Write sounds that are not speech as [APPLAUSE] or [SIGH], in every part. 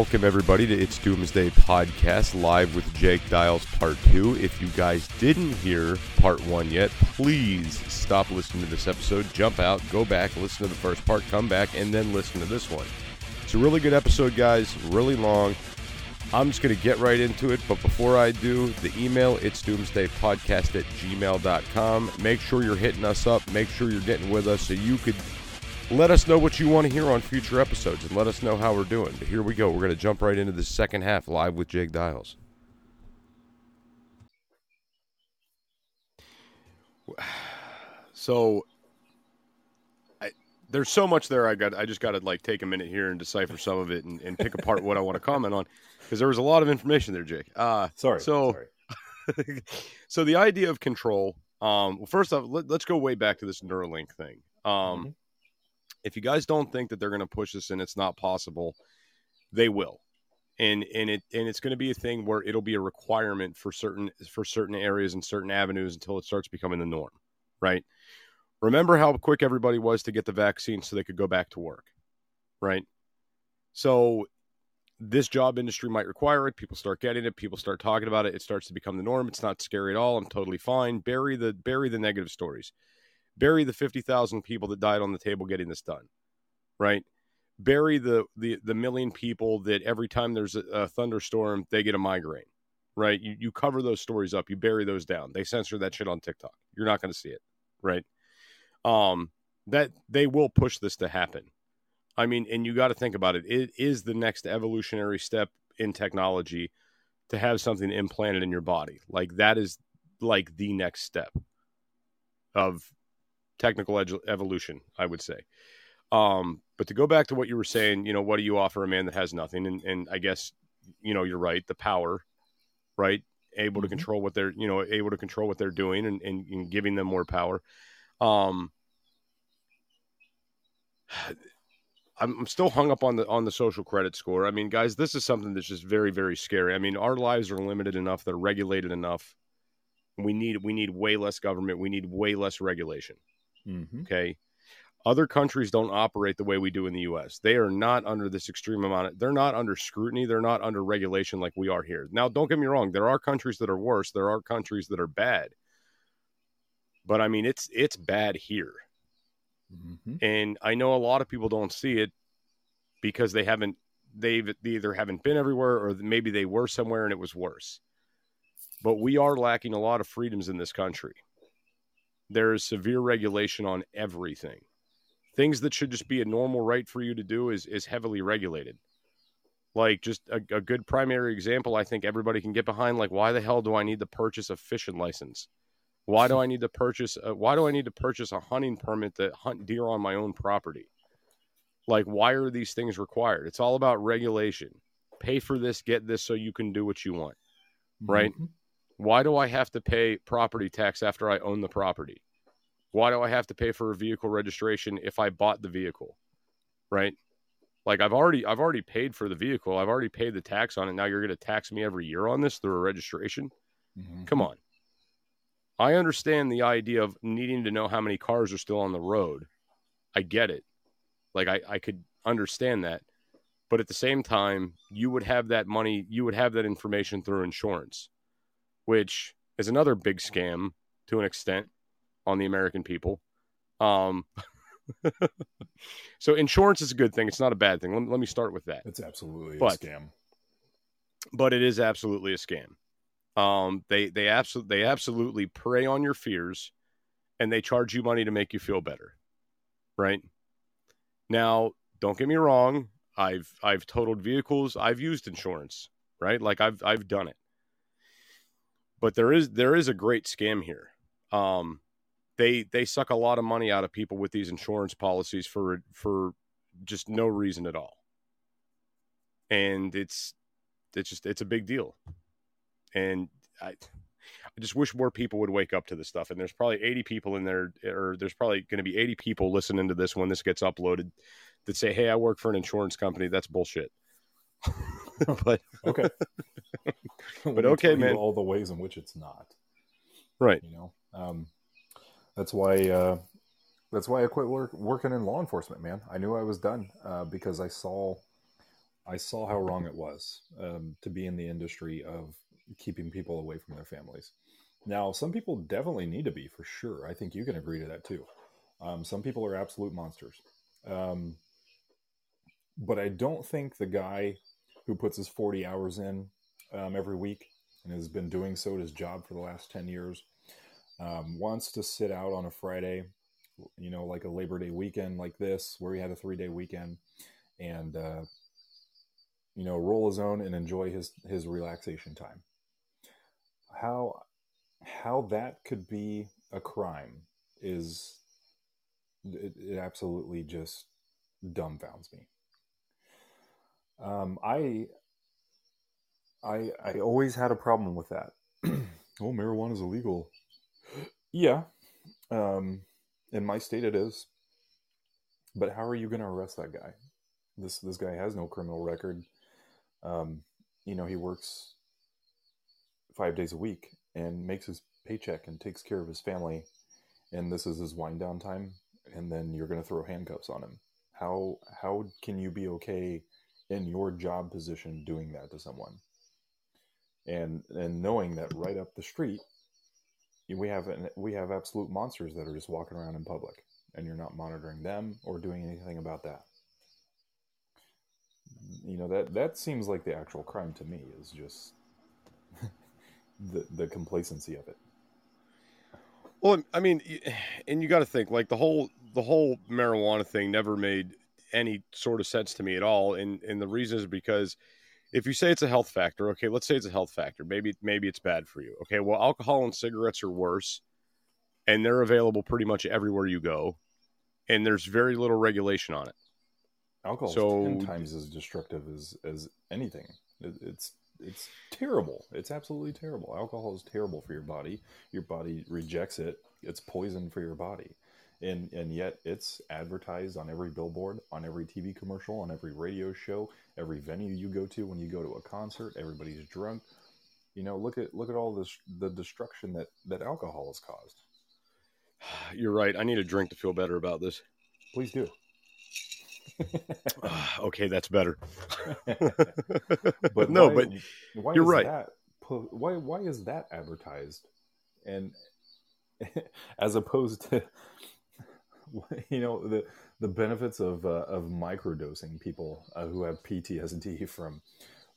Welcome, everybody, to It's Doomsday Podcast, live with Jake Dials Part 2. If you guys didn't hear Part 1 yet, please stop listening to this episode, jump out, go back, listen to the first part, come back, and then listen to this one. It's a really good episode, guys, really long. I'm just going to get right into it, but before I do, the email, it's doomsdaypodcast at gmail.com. Make sure you're hitting us up, make sure you're getting with us so you could let us know what you want to hear on future episodes and let us know how we're doing. But here we go. We're going to jump right into the second half live with Jake Dials. So I, there's so much there. I got. I just got to like take a minute here and decipher some of it and, and pick apart what I want to comment on because there was a lot of information there, Jake. Uh, Sorry. So, sorry. [LAUGHS] so the idea of control. Um, well, first off, let, us go way back to this Neuralink thing. Um, Mhm. If you guys don't think that they're going to push this and it's not possible, they will. And and it and it's going to be a thing where it'll be a requirement for certain for certain areas and certain avenues until it starts becoming the norm, right? Remember how quick everybody was to get the vaccine so they could go back to work, right? So this job industry might require it. People start getting it. People start talking about it. It starts to become the norm. It's not scary at all. I'm totally fine. Bury the bury the negative stories bury the 50,000 people that died on the table getting this done, right? Bury the, the, the million people that every time there's a, a thunderstorm, they get a migraine, right? You, you cover those stories up, you bury those down. They censor that shit on TikTok. You're not going to see it, right? Um, that they will push this to happen. I mean, and you got to think about it. It is the next evolutionary step in technology to have something implanted in your body. Like that is like the next step of technical evolution, I would say. Um, but to go back to what you were saying, you know, what do you offer a man that has nothing? And, and I guess, you know, you're right. The power, right? Able to Mhm. control what they're, you know, able to control what they're doing and, and, and giving them more power. Um, [SIGHS] I'm, I'm still hung up on the on the social credit score. I mean, guys, this is something that's just very, very scary. I mean, our lives are limited enough; they're regulated enough. We need we need way less government. We need way less regulation. Mhm. Okay. Other countries don't operate the way we do in the US. They are not under this extreme amount of, they're not under scrutiny. They're not under regulation like we are here. Now, don't get me wrong. There are countries that are worse. There are countries that are bad. But I mean, it's, it's bad here. Mhm. And I know a lot of people don't see it because they haven't, they've they either haven't been everywhere or maybe they were somewhere and it was worse. But we are lacking a lot of freedoms in this country. There is severe regulation on everything. Things that should just be a normal right for you to do is is heavily regulated. Like just a, a good primary example, I think everybody can get behind. Like, why the hell do I need to purchase a fishing license? Why do I need to purchase? A, why do I need to purchase a hunting permit to hunt deer on my own property? Like, why are these things required? It's all about regulation. Pay for this, get this, so you can do what you want. Right. Mhm. Why do I have to pay property tax after I own the property? Why do I have to pay for a vehicle registration if I bought the vehicle? Right? Like I've already I've already paid for the vehicle. I've already paid the tax on it. Now you're going to tax me every year on this through a registration? Mhm. Come on. I understand the idea of needing to know how many cars are still on the road. I get it. Like I, I could understand that. But at the same time, you would have that money, you would have that information through insurance, which is another big scam to an extent on the American people. Um, [LAUGHS] so insurance is a good thing. It's not a bad thing. Let, let me start with that. It's absolutely But- a scam. but it is absolutely a scam. Um, they they absolutely they absolutely prey on your fears, and they charge you money to make you feel better. Right now, don't get me wrong. I've I've totaled vehicles. I've used insurance. Right, like I've I've done it. But there is there is a great scam here. Um, they they suck a lot of money out of people with these insurance policies for for just no reason at all. And it's it's just it's a big deal. And I I just wish more people would wake up to this stuff. And there's probably 80 people in there, or there's probably going to be 80 people listening to this when this gets uploaded that say, "Hey, I work for an insurance company." That's bullshit. [LAUGHS] but [LAUGHS] Okay. [LAUGHS] But okay, man. All the ways in which it's not. right, You know, um, that's why. Uh, that's why I quit work, working in law enforcement, man. I knew I was done uh, because I saw, I saw how wrong it was um, to be in the industry of keeping people away from their families. Now, some people definitely need to be for sure. I think you can agree to that too. Um, some people are absolute monsters, um, but I don't think the guy who puts his forty hours in um, every week and has been doing so at his job for the last ten years um, wants to sit out on a Friday, you know, like a Labor Day weekend like this, where he had a three day weekend, and uh, you know, roll his own and enjoy his his relaxation time. How how that could be a crime is it, it absolutely just dumbfounds me. Um, I I I always had a problem with that. [CLEARS THROAT] oh, marijuana is illegal. Yeah, um, in my state it is. But how are you going to arrest that guy? This this guy has no criminal record. Um, you know, he works five days a week and makes his paycheck and takes care of his family, and this is his wind down time. And then you're going to throw handcuffs on him. How how can you be okay in your job position doing that to someone? And and knowing that right up the street we have an, we have absolute monsters that are just walking around in public and you're not monitoring them or doing anything about that you know that that seems like the actual crime to me is just [LAUGHS] the the complacency of it Well, I mean, and you got to think like the whole the whole marijuana thing never made any sort of sense to me at all, and and the reason is because if you say it's a health factor, okay, let's say it's a health factor, maybe maybe it's bad for you. Okay, well, alcohol and cigarettes are worse, and they're available pretty much everywhere you go, and there's very little regulation on it. alcohol So- is 10 times as destructive as as anything. It, it's it's terrible. It's absolutely terrible. Alcohol is terrible for your body. Your body rejects it. It's poison for your body and and yet it's advertised on every billboard on every tv commercial on every radio show every venue you go to when you go to a concert everybody's drunk you know look at look at all this the destruction that that alcohol has caused [SIGHS] You're right. I need a drink to feel better about this. please do [SIGHS] [SIGHS] okay, that's better. [LAUGHS] but [LAUGHS] no, why- but why you're is right. That, why why is that advertised, and [LAUGHS] as opposed to [LAUGHS] you know the the benefits of uh, of microdosing people uh, who have PTSD from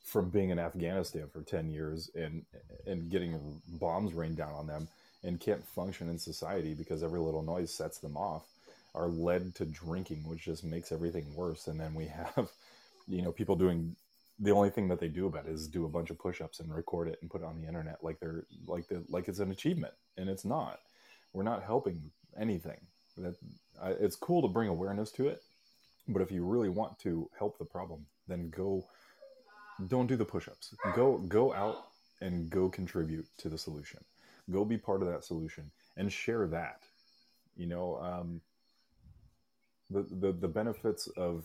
from being in Afghanistan for ten years and and getting bombs rained down on them and can't function in society because every little noise sets them off are led to drinking which just makes everything worse. And then we [LAUGHS] have you know people doing the only thing that they do about it is do a bunch of push-ups and record it and put it on the internet like they're like the like it's an achievement. And it's not. We're not helping anything that I, it's cool to bring awareness to it but if you really want to help the problem then go don't do the push-ups. Go go out and go contribute to the solution. Go be part of that solution and share that you know um, the, the the benefits of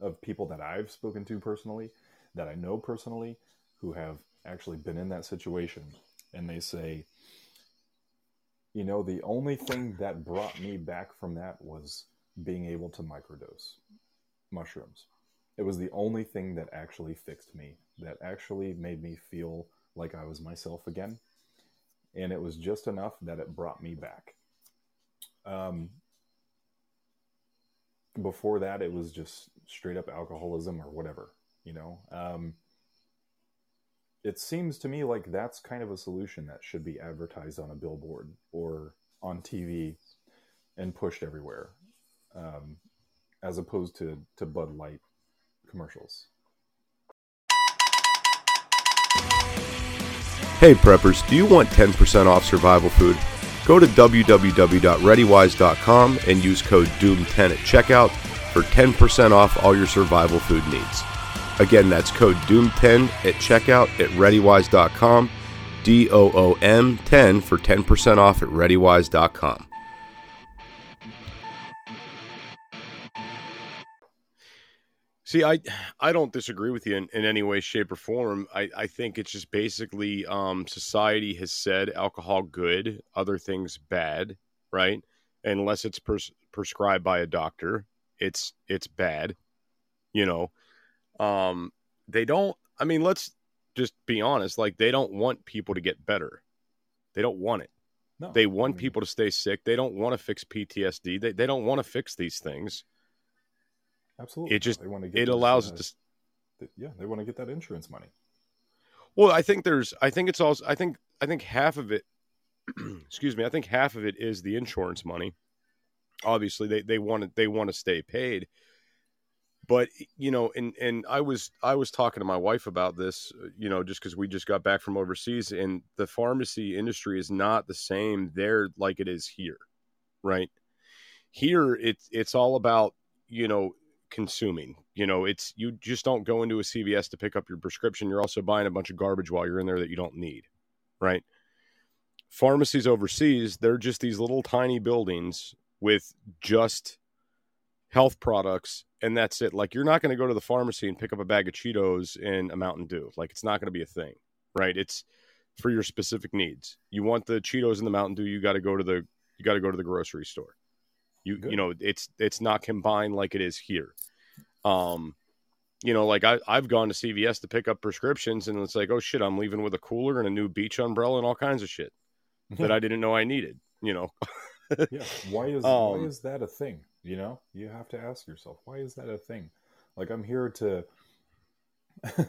of people that I've spoken to personally, that I know personally, who have actually been in that situation, and they say, you know, the only thing that brought me back from that was being able to microdose mushrooms. It was the only thing that actually fixed me, that actually made me feel like I was myself again. And it was just enough that it brought me back. Um, before that it was just straight up alcoholism or whatever you know um, it seems to me like that's kind of a solution that should be advertised on a billboard or on TV and pushed everywhere, um, as opposed to to Bud Light commercials. Hey preppers, do you want 10% off survival food? Go to www.readywise.com and use code DOOM10 at checkout for 10% off all your survival food needs. Again, that's code DOOM10 at checkout at readywise.com, D O O M 10 for 10% off at readywise.com. See, I I don't disagree with you in, in any way, shape, or form. I, I think it's just basically um, society has said alcohol good, other things bad, right? Unless it's pres- prescribed by a doctor, it's it's bad. You know, um, they don't. I mean, let's just be honest. Like they don't want people to get better. They don't want it. No, They want people to stay sick. They don't want to fix PTSD. They they don't want to fix these things. Absolutely, It just they want to get it allows uh, it to yeah, they want to get that insurance money. Well, I think there's I think it's also I think I think half of it [CLEARS THROAT] excuse me, I think half of it is the insurance money. Obviously they they want to they want to stay paid. But you know, and and I was I was talking to my wife about this, uh, you know, just cuz we just got back from overseas and the pharmacy industry is not the same there like it is here. Right? Here it's it's all about, you know, consuming. You know, it's you just don't go into a CVS to pick up your prescription. You're also buying a bunch of garbage while you're in there that you don't need, right? Pharmacies overseas, they're just these little tiny buildings with just health products and that's it. Like you're not going to go to the pharmacy and pick up a bag of Cheetos and a Mountain Dew. Like it's not going to be a thing, right? It's for your specific needs. You want the Cheetos and the Mountain Dew, you got to go to the you got to go to the grocery store. You Good. you know, it's it's not combined like it is here. Um you know, like I, I've gone to CVS to pick up prescriptions, and it's like, oh shit, I'm leaving with a cooler and a new beach umbrella and all kinds of shit [LAUGHS] that I didn't know I needed. You know, yeah why is [LAUGHS] Um, why is that a thing you know you have to ask yourself why is that a thing? Like i'm here to [LAUGHS]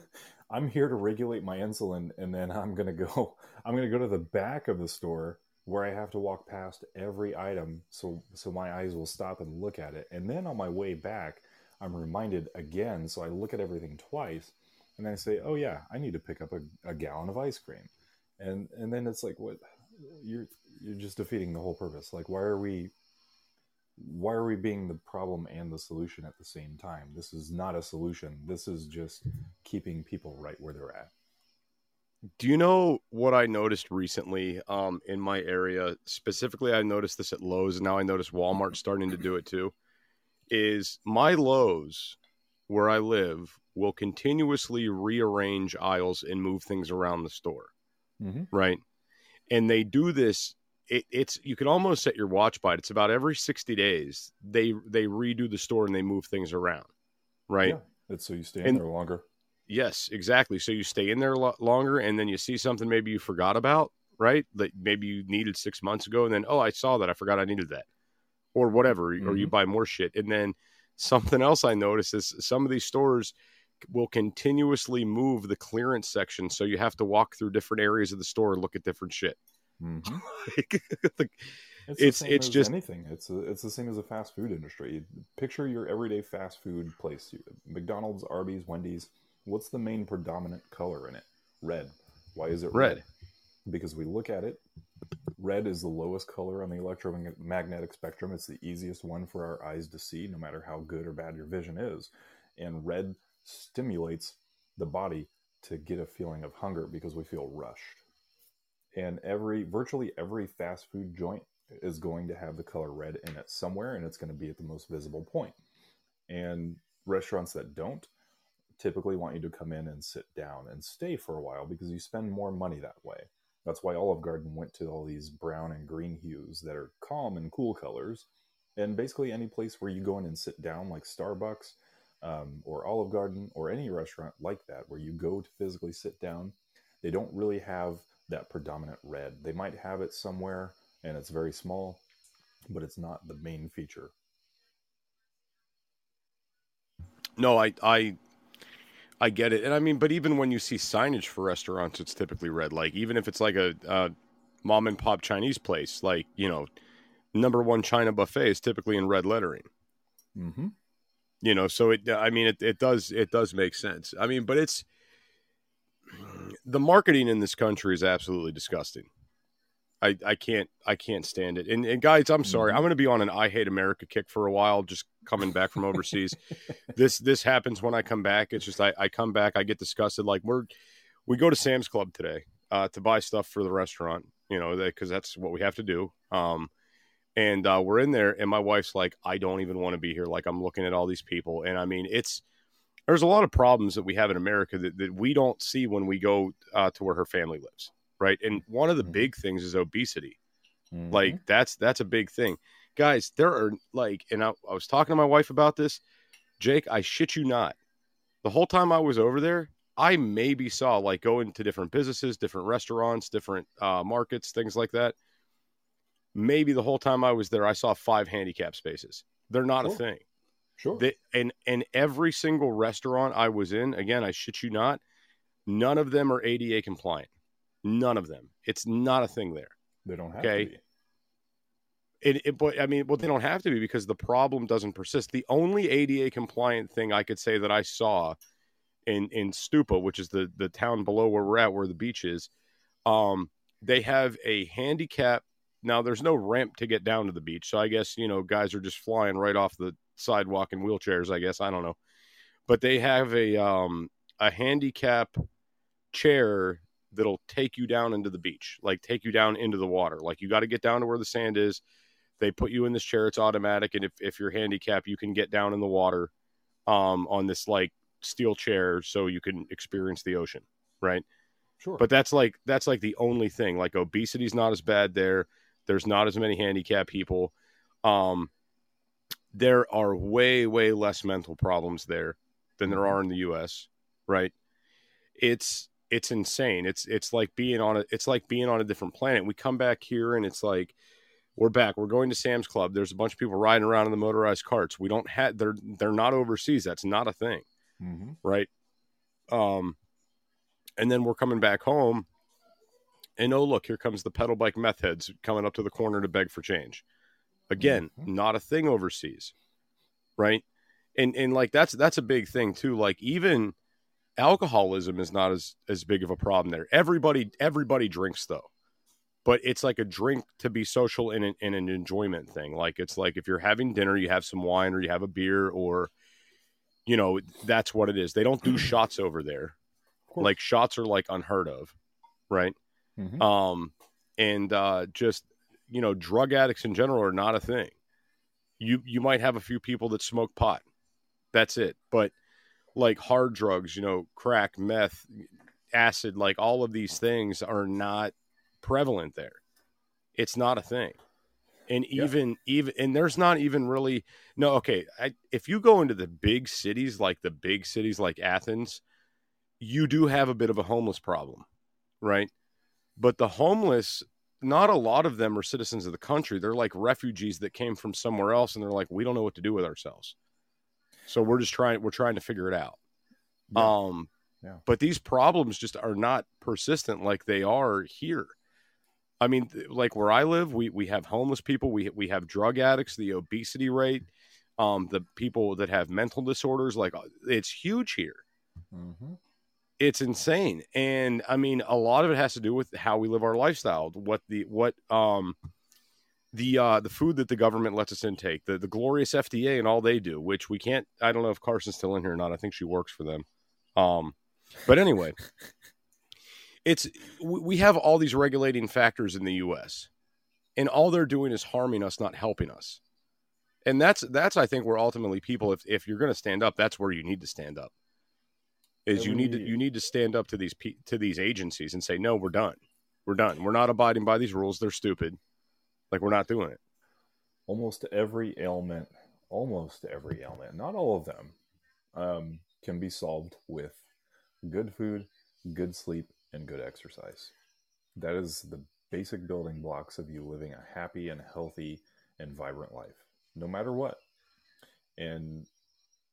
i'm here to regulate my insulin and then i'm gonna go [LAUGHS] i'm gonna go to the back of the store where i have to walk past every item so so my eyes will stop and look at it. And then on my way back i'm reminded again so i look at everything twice and i say oh yeah i need to pick up a, a gallon of ice cream. And and then it's like what? You're you're just defeating the whole purpose. Like why are we why are we being the problem and the solution at the same time this is not a solution this is just keeping people right where they're at Do you know what I noticed recently um, in my area? Specifically, I noticed this at Lowe's, and now I notice Walmart starting to do it too. Is my Lowe's where I live will continuously rearrange aisles and move things around the store, mm-hmm. right? And they do this. It, it's you can almost set your watch by it. It's about every sixty days they they redo the store and they move things around, right? yeah it's so you stay in And- there longer Yes, exactly. So you stay in there lo- longer, and then you see something maybe you forgot about, right? That maybe you needed six months ago, and then oh, I saw that, I forgot I needed that, or whatever, or you mm-hmm. buy more shit, and then something else I noticed is some of these stores will continuously move the clearance section, so you have to walk through different areas of the store and look at different shit. Mm-hmm. Like, [LAUGHS] like, it's It's- it's just- anything. It's a, it's the same as a fast food industry. Picture your everyday fast food place. Mcdonald's arby's wendy's. What's the main predominant color in it? Red. Why is it Red. because we look at it red is the lowest color on the electromagnetic spectrum. It's the easiest one for our eyes to see no matter how good or bad your vision is. And red stimulates the body to get a feeling of hunger because we feel rushed and every virtually every fast food joint is going to have the color red in it somewhere and it's going to be at the most visible point. and restaurants that don't typically want you to come in and sit down and stay for a while because you spend more money that way that's why olive garden went to all these brown and green hues that are calm and cool colors and basically any place where you go in and sit down like starbucks um, or olive garden or any restaurant like that where you go to physically sit down they don't really have that predominant red. They might have it somewhere and it's very small, but it's not the main feature. no, I, I, I get it, and I mean, but even when you see signage for restaurants, it's typically red. Like even if it's like a, a mom and pop Chinese place, like you know, number one China buffet is typically in red lettering. Mm-hmm. You know, so it. I mean, it, it does it does make sense. I mean, but it's the marketing in this country is absolutely disgusting. I, I can't I can't stand it. And, and guys, I'm sorry. Mhm. I'm going to be on an I hate America kick for a while. Just coming back from overseas. [LAUGHS] this this happens when I come back. It's just I, I come back. I get disgusted. Like we're we go to Sam's Club today uh, to buy stuff for the restaurant. You know because that's what we have to do. Um, and uh, we're in there, and my wife's like, I don't even want to be here. Like I'm looking at all these people, and I mean it's there's a lot of problems that we have in America that, that we don't see when we go uh, to where her family lives, right? And one of the Mhm. big things is obesity. Mhm. Like that's that's a big thing, guys. There are like, and I, I was talking to my wife about this. Jake, I shit you not. The whole time I was over there, I maybe saw like going to different businesses, different restaurants, different uh, markets, things like that. Maybe the whole time I was there, I saw five handicap spaces. They're not a thing. Sure. They, and and every single restaurant I was in, again, I shit you not, none of them are ADA compliant. None of them. It's not a thing there. they don't have okay. to be. It, it but I mean, well, they don't have to be because the problem doesn't persist. The only ADA compliant thing I could say that I saw in in Stoupa, which is the the town below where we're at, where the beach is, um, they have a handicap. Now, there's no ramp to get down to the beach, so I guess you know guys are just flying right off the sidewalk in wheelchairs. I guess I don't know, but they have a um a handicap chair that'll take you down into the beach, like take you down into the water. Like you got to get down to where the sand is. They put you in this chair; it's automatic, and if if you're handicapped, you can get down in the water, um, on this like steel chair, so you can experience the ocean, right? Sure. But that's like that's like the only thing. Like obesity's not as bad there. There's not as many handicapped people. Um, there are way way less mental problems there than there are in the U.S. Right? It's it's insane. It's it's like being on a it's like being on a different planet. We come back here and it's like we're back. We're going to Sam's Club. There's a bunch of people riding around in the motorized carts. We don't have they're they're not overseas. That's not a thing hmm right? Um, and then we're coming back home, and oh look, here comes the pedal bike meth heads coming up to the corner to beg for change. Again, Mhm. not a thing overseas, right? And and like that's that's a big thing too. Like even alcoholism is not as as big of a problem there. Everybody everybody drinks though. But it's like a drink to be social and an, and an enjoyment thing. Like it's like if you're having dinner, you have some wine or you have a beer or you know, that's what it is. They don't do [CLEARS THROAT] shots over there. Like shots are like unheard of, right? Mhm. Um, and uh, just you know, drug addicts in general are not a thing. You you might have a few people that smoke pot, that's it. But like hard drugs, you know, crack, meth, acid, like all of these things are not prevalent there. It's not a thing. And Yeah. even even and there's not even really no okay, I, if you go into the big cities like the big cities like Athens, you do have a bit of a homeless problem, right? But the homeless not a lot of them are citizens of the country. They're like refugees that came from somewhere else and they're like we don't know what to do with ourselves. So we're just trying we're trying to figure it out. Yeah. Um Yeah. but these problems just are not persistent like they are here. I mean, like where I live, we we have homeless people, we we have drug addicts, the obesity rate, um, the people that have mental disorders, like uh, it's huge here. Mhm. It's insane, and I mean, a lot of it has to do with how we live our lifestyle, what the what um the uh the food that the government lets us intake, the the glorious FDA and all they do, which we can't. I don't know if Carson's still in here or not. I think she works for them. Um, but anyway, it's we have all these regulating factors in the U.S. and all they're doing is harming us, not helping us. And that's that's I think where ultimately people, if if you're going to stand up, that's where you need to stand up. Is you need to you need to stand up to these to these agencies and say no, we're done, we're done, we're not abiding by these rules. They're stupid. Like we're not doing it. almost every ailment, almost every ailment, not all of them, um, can be solved with good food, good sleep, and good exercise. That is the basic building blocks of you living a happy and healthy and vibrant life, no matter what. And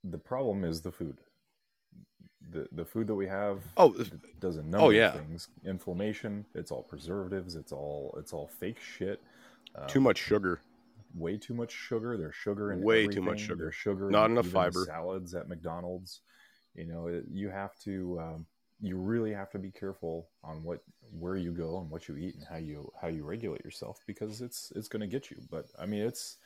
the problem is the food. The the food that we have Oh, does a number Oh, yeah. of things. Inflammation. It's all preservatives. It's all it's all fake shit. Uh, too much sugar. way too much sugar. There's sugar in Way too much sugar. There's sugar. Not in enough fiber. Salads at McDonald's. You know, it, you have to. Um, you really have to be careful on what where you go and what you eat and how you how you regulate yourself because it's it's going to get you. But I mean, it's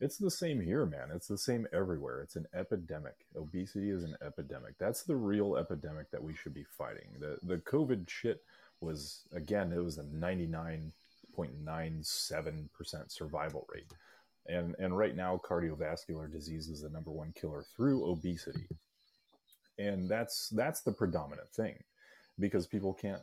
it's the same here, man. It's the same everywhere. It's an epidemic. Obesity is an epidemic. That's the real epidemic that we should be fighting. The the COVID shit was again, it was a 99.97% survival rate. And and right now cardiovascular disease is the number one killer through obesity. And that's that's the predominant thing because people can't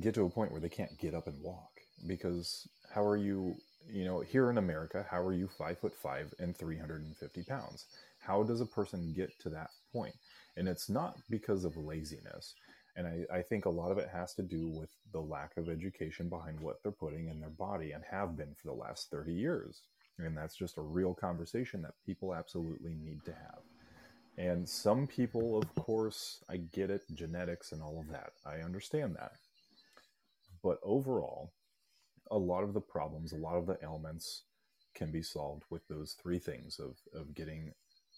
get to a point where they can't get up and walk because how are you you know here in america how are you five foot five and 350 pounds? How does a person get to that point? and it's not because of laziness. And I, I think a lot of it has to do with the lack of education behind what they're putting in their body and have been for the last 30 years. And that's just a real conversation that people absolutely need to have. And some people of course i get it genetics and all of that. I understand that. But overall a lot of the problems, a lot of the ailments can be solved with those three things of, of getting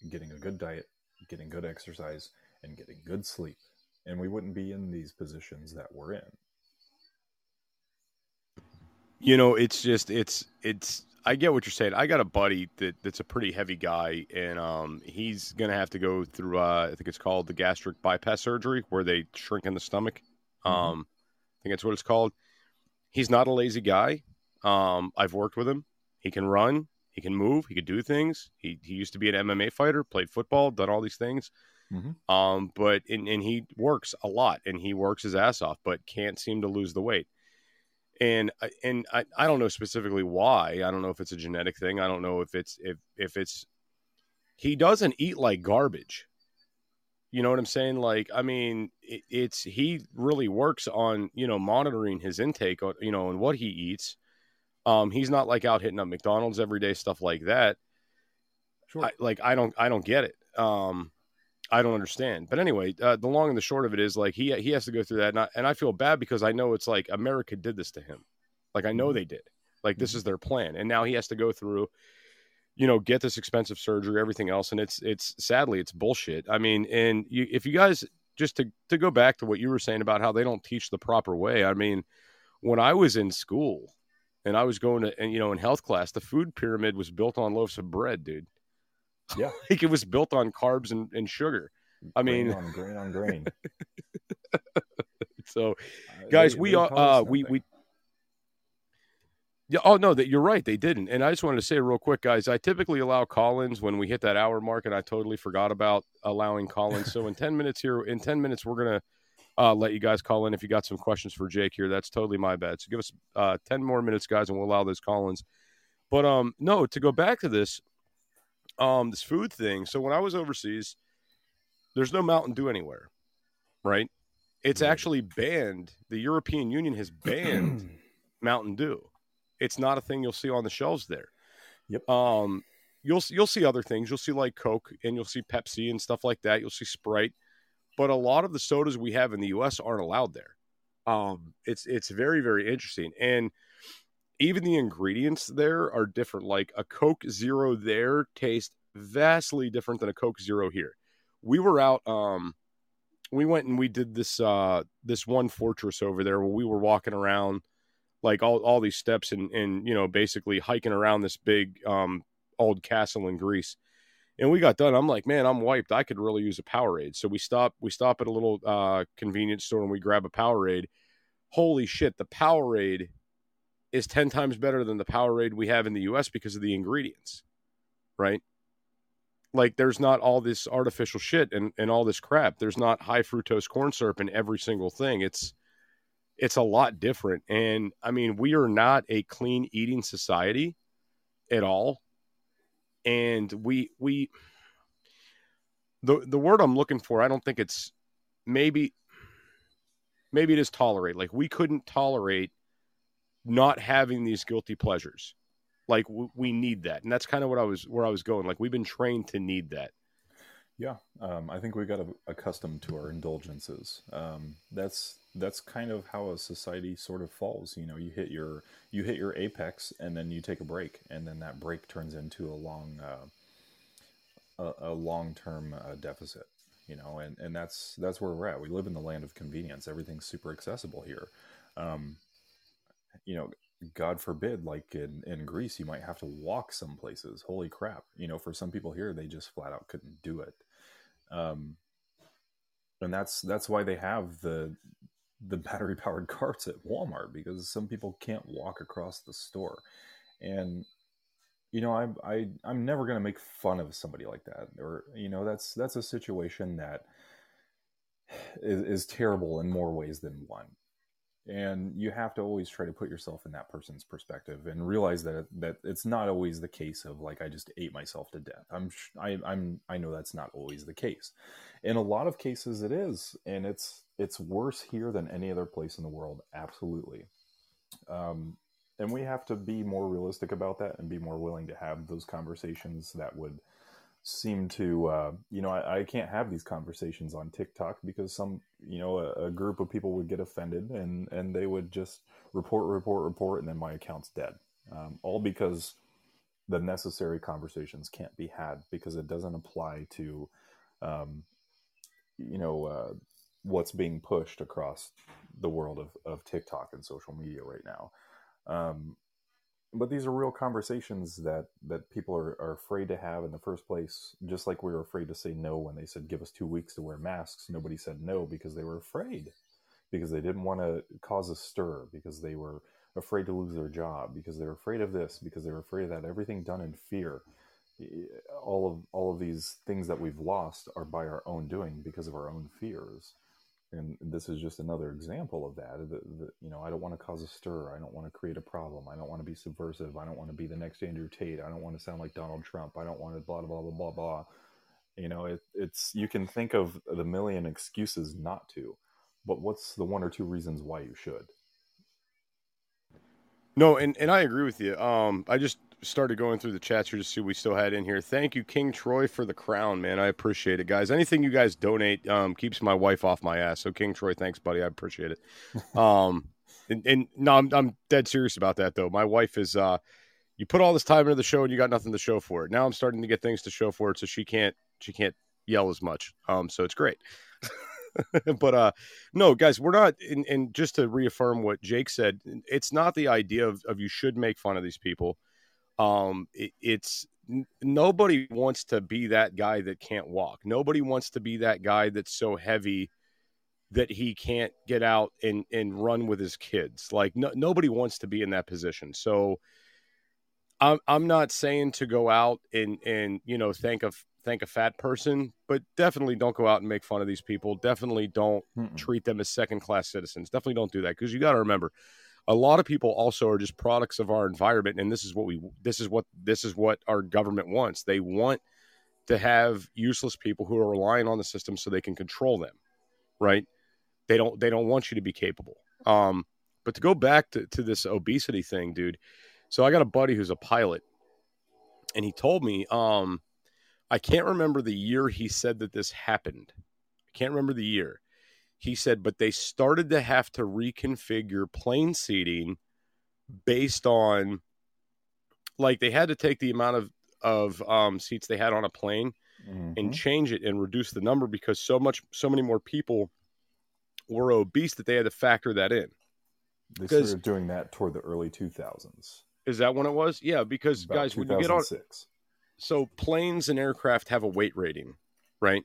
getting a good diet, getting good exercise, and getting good sleep. And we wouldn't be in these positions that we're in. You know, it's just it's it's. I get what you're saying. I got a buddy that that's a pretty heavy guy, and um, he's gonna have to go through. Uh, I think it's called the gastric bypass surgery, where they shrink in the stomach. Mhm. Um, I think that's what it's called. He's not a lazy guy. Um, I've worked with him. He can run. He can move. He can do things. He he used to be an MMA fighter, played football, done all these things. Mhm. Um, but and, and he works a lot, and he works his ass off, but can't seem to lose the weight. And I- and I, I don't know specifically why. I don't know if it's a genetic thing. I don't know if it's if if it's he doesn't eat like garbage. You know what I'm saying? Like, I mean, it, it's he really works on you know monitoring his intake, you know, and what he eats. Um, he's not like out hitting up McDonald's every day, stuff like that. Sure. I, like, I don't, I don't get it. Um, I don't understand. But anyway, uh, the long and the short of it is like he he has to go through that, and I, and I feel bad because I know it's like America did this to him. Like I know Mhm. they did. Like this is their plan, and now he has to go through, you know, get this expensive surgery, everything else, and it's it's sadly it's bullshit. I mean, and you if you guys just to to go back to what you were saying about how they don't teach the proper way. I mean, when I was in school and I was going to and you know in health class, the food pyramid was built on loaves of bread, dude. Yeah. [LAUGHS] like it was built on carbs and, and sugar. I Grain mean- on grain on grain. [LAUGHS] So Uh, guys, they- we they are uh we we yeah, oh no, that you're right, they didn't. And I just wanted to say real quick, guys, I typically allow call-ins when we hit that hour mark, and I totally forgot about allowing call-ins. So in ten minutes here, in ten minutes, we're gonna uh, let you guys call in if you got some questions for Jake here. That's totally my bad. So give us uh, ten more minutes, guys, and we'll allow those call-ins. But um, no, to go back to this, um, this food thing. So when I was overseas, there's no Mountain Dew anywhere, right? It's actually banned. The European Union has banned [CLEARS THROAT] Mountain Dew. It's not a thing you'll see on the shelves there. Yep. Um, you'll you'll see other things. You'll see like Coke and you'll see Pepsi and stuff like that. You'll see Sprite, but a lot of the sodas we have in the U.S. aren't allowed there. Um, it's it's very very interesting, and even the ingredients there are different. Like a Coke Zero there tastes vastly different than a Coke Zero here. We were out. Um, we went and we did this uh this one fortress over there where we were walking around like all, all these steps and and you know basically hiking around this big um old castle in Greece. And we got done. I'm like, man, I'm wiped. I could really use a Powerade. So we stop we stop at a little uh convenience store and we grab a Powerade. Holy shit, the Powerade is 10 times better than the Powerade we have in the US because of the ingredients. Right? Like there's not all this artificial shit and, and all this crap. There's not high fructose corn syrup in every single thing. It's it's a lot different. And I mean, we are not a clean eating society at all. And we we the the word I'm looking for, I don't think it's maybe maybe it is tolerate. Like we couldn't tolerate not having these guilty pleasures. Like w- we need that. And that's kind of what I was where I was going. Like we've been trained to need that. Yeah, um, I think we got accustomed to our indulgences. Um, that's that's kind of how a society sort of falls. You know, you hit your you hit your apex, and then you take a break, and then that break turns into a long uh, a, a long term uh, deficit. You know, and and that's that's where we're at. We live in the land of convenience. Everything's super accessible here. Um, you know, God forbid, like in, in Greece, you might have to walk some places. Holy crap. You know, for some people here, they just flat out couldn't do it. Um, and that's, that's why they have the, the battery powered [LAUGHS] carts at Walmart because some people can't walk across the store. And, you know, I'm, I, I'm never going to make fun of somebody like that. Or, you know, that's, that's a situation that is, is terrible in more ways than one and you have to always try to put yourself in that person's perspective and realize that that it's not always the case of like I just ate myself to death. I'm I, I'm I know that's not always the case. In a lot of cases, it is, and it's it's worse here than any other place in the world. Absolutely, um, and we have to be more realistic about that and be more willing to have those conversations that would seem to uh, you know I, I, can't have these conversations on tiktok because some you know a, a, group of people would get offended and and they would just report report report and then my account's dead um, all because the necessary conversations can't be had because it doesn't apply to um, you know uh, what's being pushed across the world of, of tiktok and social media right now. Um, but these are real conversations that that people are, are afraid to have in the first place just like we were afraid to say no when they said give us two weeks to wear masks. Nobody said no because they were afraid because they didn't want to cause a stir because they were afraid to lose their job because they were afraid of this because they were afraid of that. Everything done in fear all of all of these things that we've lost are by our own doing because of our own fears and this is just another example of that. The, the, you know, I don't want to cause a stir. I don't want to create a problem. I don't want to be subversive. I don't want to be the next Andrew Tate. I don't want to sound like Donald Trump. I don't want to blah blah blah blah blah. You know, it, it's you can think of the million excuses not to, but what's the one or two reasons why you should? No, and, and I agree with you. Um, I just started going through the chats here to see what we still had in here. Thank you, King Troy, for the crown, man. I appreciate it, guys. Anything you guys donate um, keeps my wife off my ass. So, King Troy, thanks, buddy. I appreciate it. [LAUGHS] Um, and, and no, I'm, I'm dead serious about that, though. My wife is, uh, you put all this time into the show and you got nothing to show for it. Now I'm starting to get things to show for it, so she can't, she can't yell as much. Um, so it's great. [LAUGHS] but uh no guys we're not and, and just to reaffirm what jake said it's not the idea of, of you should make fun of these people um, it, it's nobody wants to be that guy that can't walk. Nobody wants to be that guy that's so heavy that he can't get out and and run with his kids. Like no, nobody wants to be in that position. So I'm I'm not saying to go out and and you know thank a thank a fat person, but definitely don't go out and make fun of these people. Definitely don't Mm-mm. treat them as second class citizens. Definitely don't do that because you got to remember a lot of people also are just products of our environment and this is what we this is what this is what our government wants. They want to have useless people who are relying on the system so they can control them right? They don't they don't want you to be capable. Um but to go back to, to this obesity thing dude so i got a buddy who's a pilot and he told me um i can't remember the year he said that this happened. I can't remember the year he said, but they started to have to reconfigure plane seating based on like they had to take the amount of of um, seats they had on a plane mm-hmm. and change it and reduce the number because so much so many more people were obese that they had to factor that in. They started doing that toward the early 2000s. Is that when it was? Yeah, because About guys, when you get on, so planes and aircraft have a weight rating, right?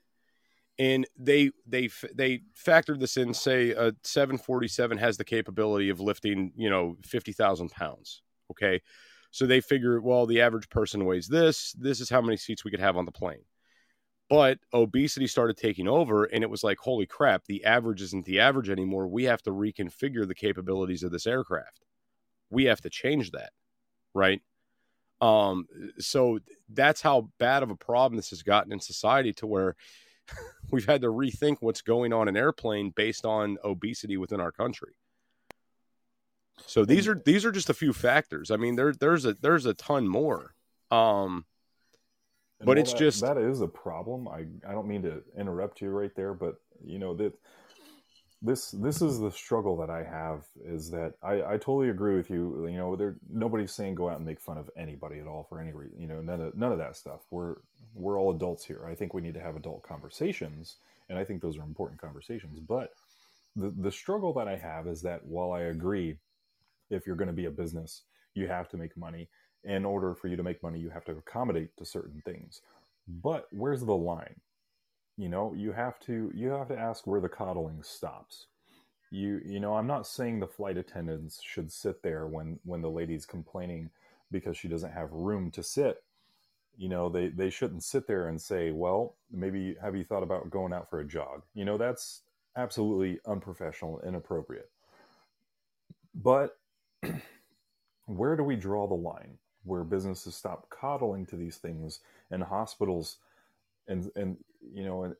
And they they they factored this in. Say a 747 has the capability of lifting, you know, fifty thousand pounds. Okay, so they figure, well, the average person weighs this. This is how many seats we could have on the plane. But obesity started taking over, and it was like, holy crap, the average isn't the average anymore. We have to reconfigure the capabilities of this aircraft. We have to change that, right? Um, so that's how bad of a problem this has gotten in society to where [LAUGHS] we've had to rethink what's going on in airplane based on obesity within our country. So these are these are just a few factors. I mean, there there's a there's a ton more. Um, And but it's that- just that is a problem. I I don't mean to interrupt you right there, but you know that this this is the struggle that I have is that I, I totally agree with you. You know, there nobody's saying go out and make fun of anybody at all for any reason. You know, none of none of that stuff. We're we're all adults here. I think we need to have adult conversations, and I think those are important conversations. But the the struggle that I have is that while I agree, if you're going to be a business, you have to make money. In order for you to make money, you have to accommodate to certain things. But where's the line? You know you have to you have to ask where the coddling stops. You you know i'm not saying the flight attendants should sit there when when the lady's complaining because she doesn't have room to sit. You know they they shouldn't sit there and say well maybe have you thought about going out for a jog? You know that's absolutely unprofessional inappropriate. But [CLEARS THROAT] where do we draw the line where businesses stop coddling to these things and hospitals and and you know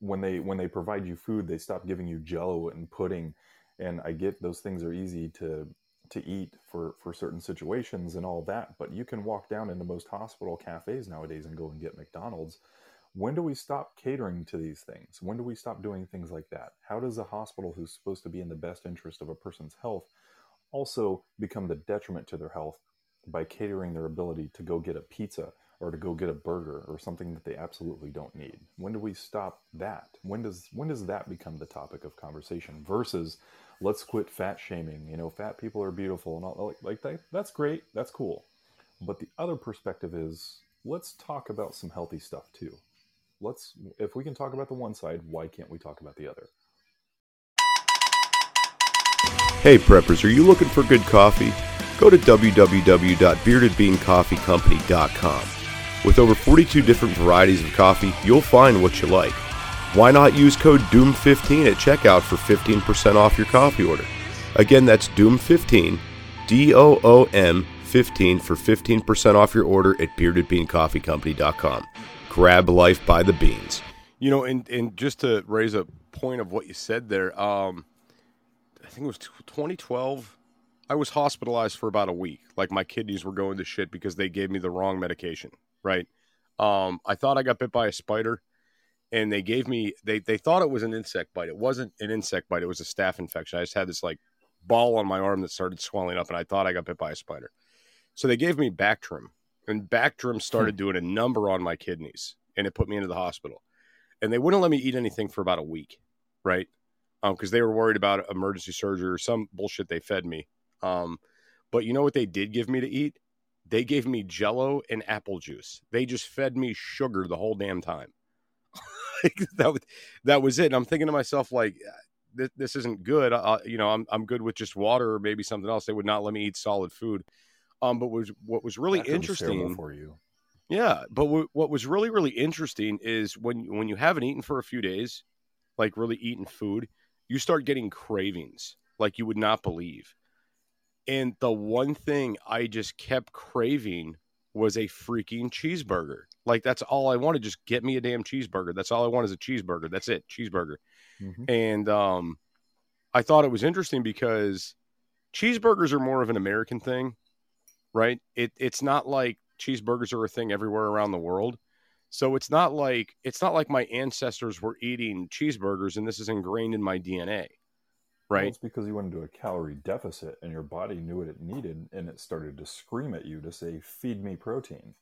when they when they provide you food they stop giving you jello and pudding. And i get those things are easy to to eat for for certain situations and all that but you can walk down into most hospital cafes nowadays and go and get mcdonald's. When do we stop catering to these things? When do we stop doing things like that? How does a hospital who's supposed to be in the best interest of a person's health also become the detriment to their health by catering their ability to go get a pizza or to go get a burger or something that they absolutely don't need. When do we stop that? When does when does that become the topic of conversation versus let's quit fat shaming? You know fat people are beautiful and all like, like that that's great that's cool. But the other perspective is let's talk about some healthy stuff too. Let's if we can talk about the one side why can't we talk about the other? Hey preppers, are you looking for good coffee? Go to www.beardedbeancoffeecompany.com. With over 42 different varieties of coffee, you'll find what you like. Why not use code DOOM15 at checkout for 15% off your coffee order? Again, that's DOOM15, D O O M 15 for 15% off your order at beardedbeancoffeecompany.com. Grab life by the beans. You know, and, and just to raise a point of what you said there, um, I think it was 2012. I was hospitalized for about a week. Like my kidneys were going to shit because they gave me the wrong medication. Right. Um, I thought I got bit by a spider, and they gave me they they thought it was an insect bite. It wasn't an insect bite. It was a staph infection. I just had this like ball on my arm that started swelling up, and I thought I got bit by a spider. So they gave me Bactrim, and Bactrim started doing a number on my kidneys, and it put me into the hospital. And they wouldn't let me eat anything for about a week, right? because they were worried about emergency surgery or some bullshit they fed me. Um, but you know what they did give me to eat? They gave me Jello and apple juice. They just fed me sugar the whole damn time. [LAUGHS] that was that was it. And I'm thinking to myself like, this, this isn't good. Uh, you know, I'm I'm good with just water or maybe something else. They would not let me eat solid food. Um, but was what was really That interesting for you yeah, but w- what was really really interesting is when when you haven't eaten for a few days, like really eating food, you start getting cravings like you would not believe. And the one thing I just kept craving was a freaking cheeseburger. Like that's all I wanted. Just get me a damn cheeseburger. That's all I want is a cheeseburger. That's it, cheeseburger. Mhm. And um, I thought it was interesting because cheeseburgers are more of an American thing, right? It it's not like cheeseburgers are a thing everywhere around the world. So it's not like it's not like my ancestors were eating cheeseburgers and this is ingrained in my DNA, Well, right? it's because you went into a calorie deficit and your body knew what it needed and it started to scream at you to say, feed me protein.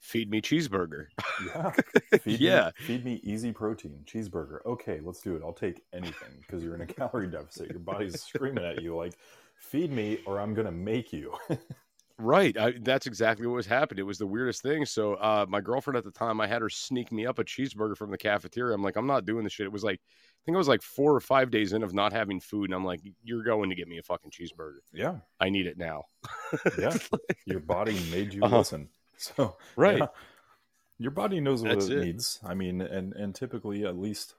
Feed me cheeseburger. Yeah. [LAUGHS] Feed Yeah. Me, feed me easy protein, cheeseburger. Okay, let's do it. I'll take anything because you're in a [LAUGHS] calorie deficit. Your body's screaming at you like, feed me or I'm going to make you. [LAUGHS] Right. I, that's exactly what was happening. It was the weirdest thing. So, uh, my girlfriend at the time, I had her sneak me up a cheeseburger from the cafeteria. I'm like, I'm not doing this shit. It was like, think it was like four or five days in of not having food. And I'm like, you're going to get me a fucking cheeseburger. yeah. I need it now. [LAUGHS] Yeah. Your body made you Uh-huh. listen. So, Right. yeah. Your body knows what That's it, it. needs. I mean, and and typically, at least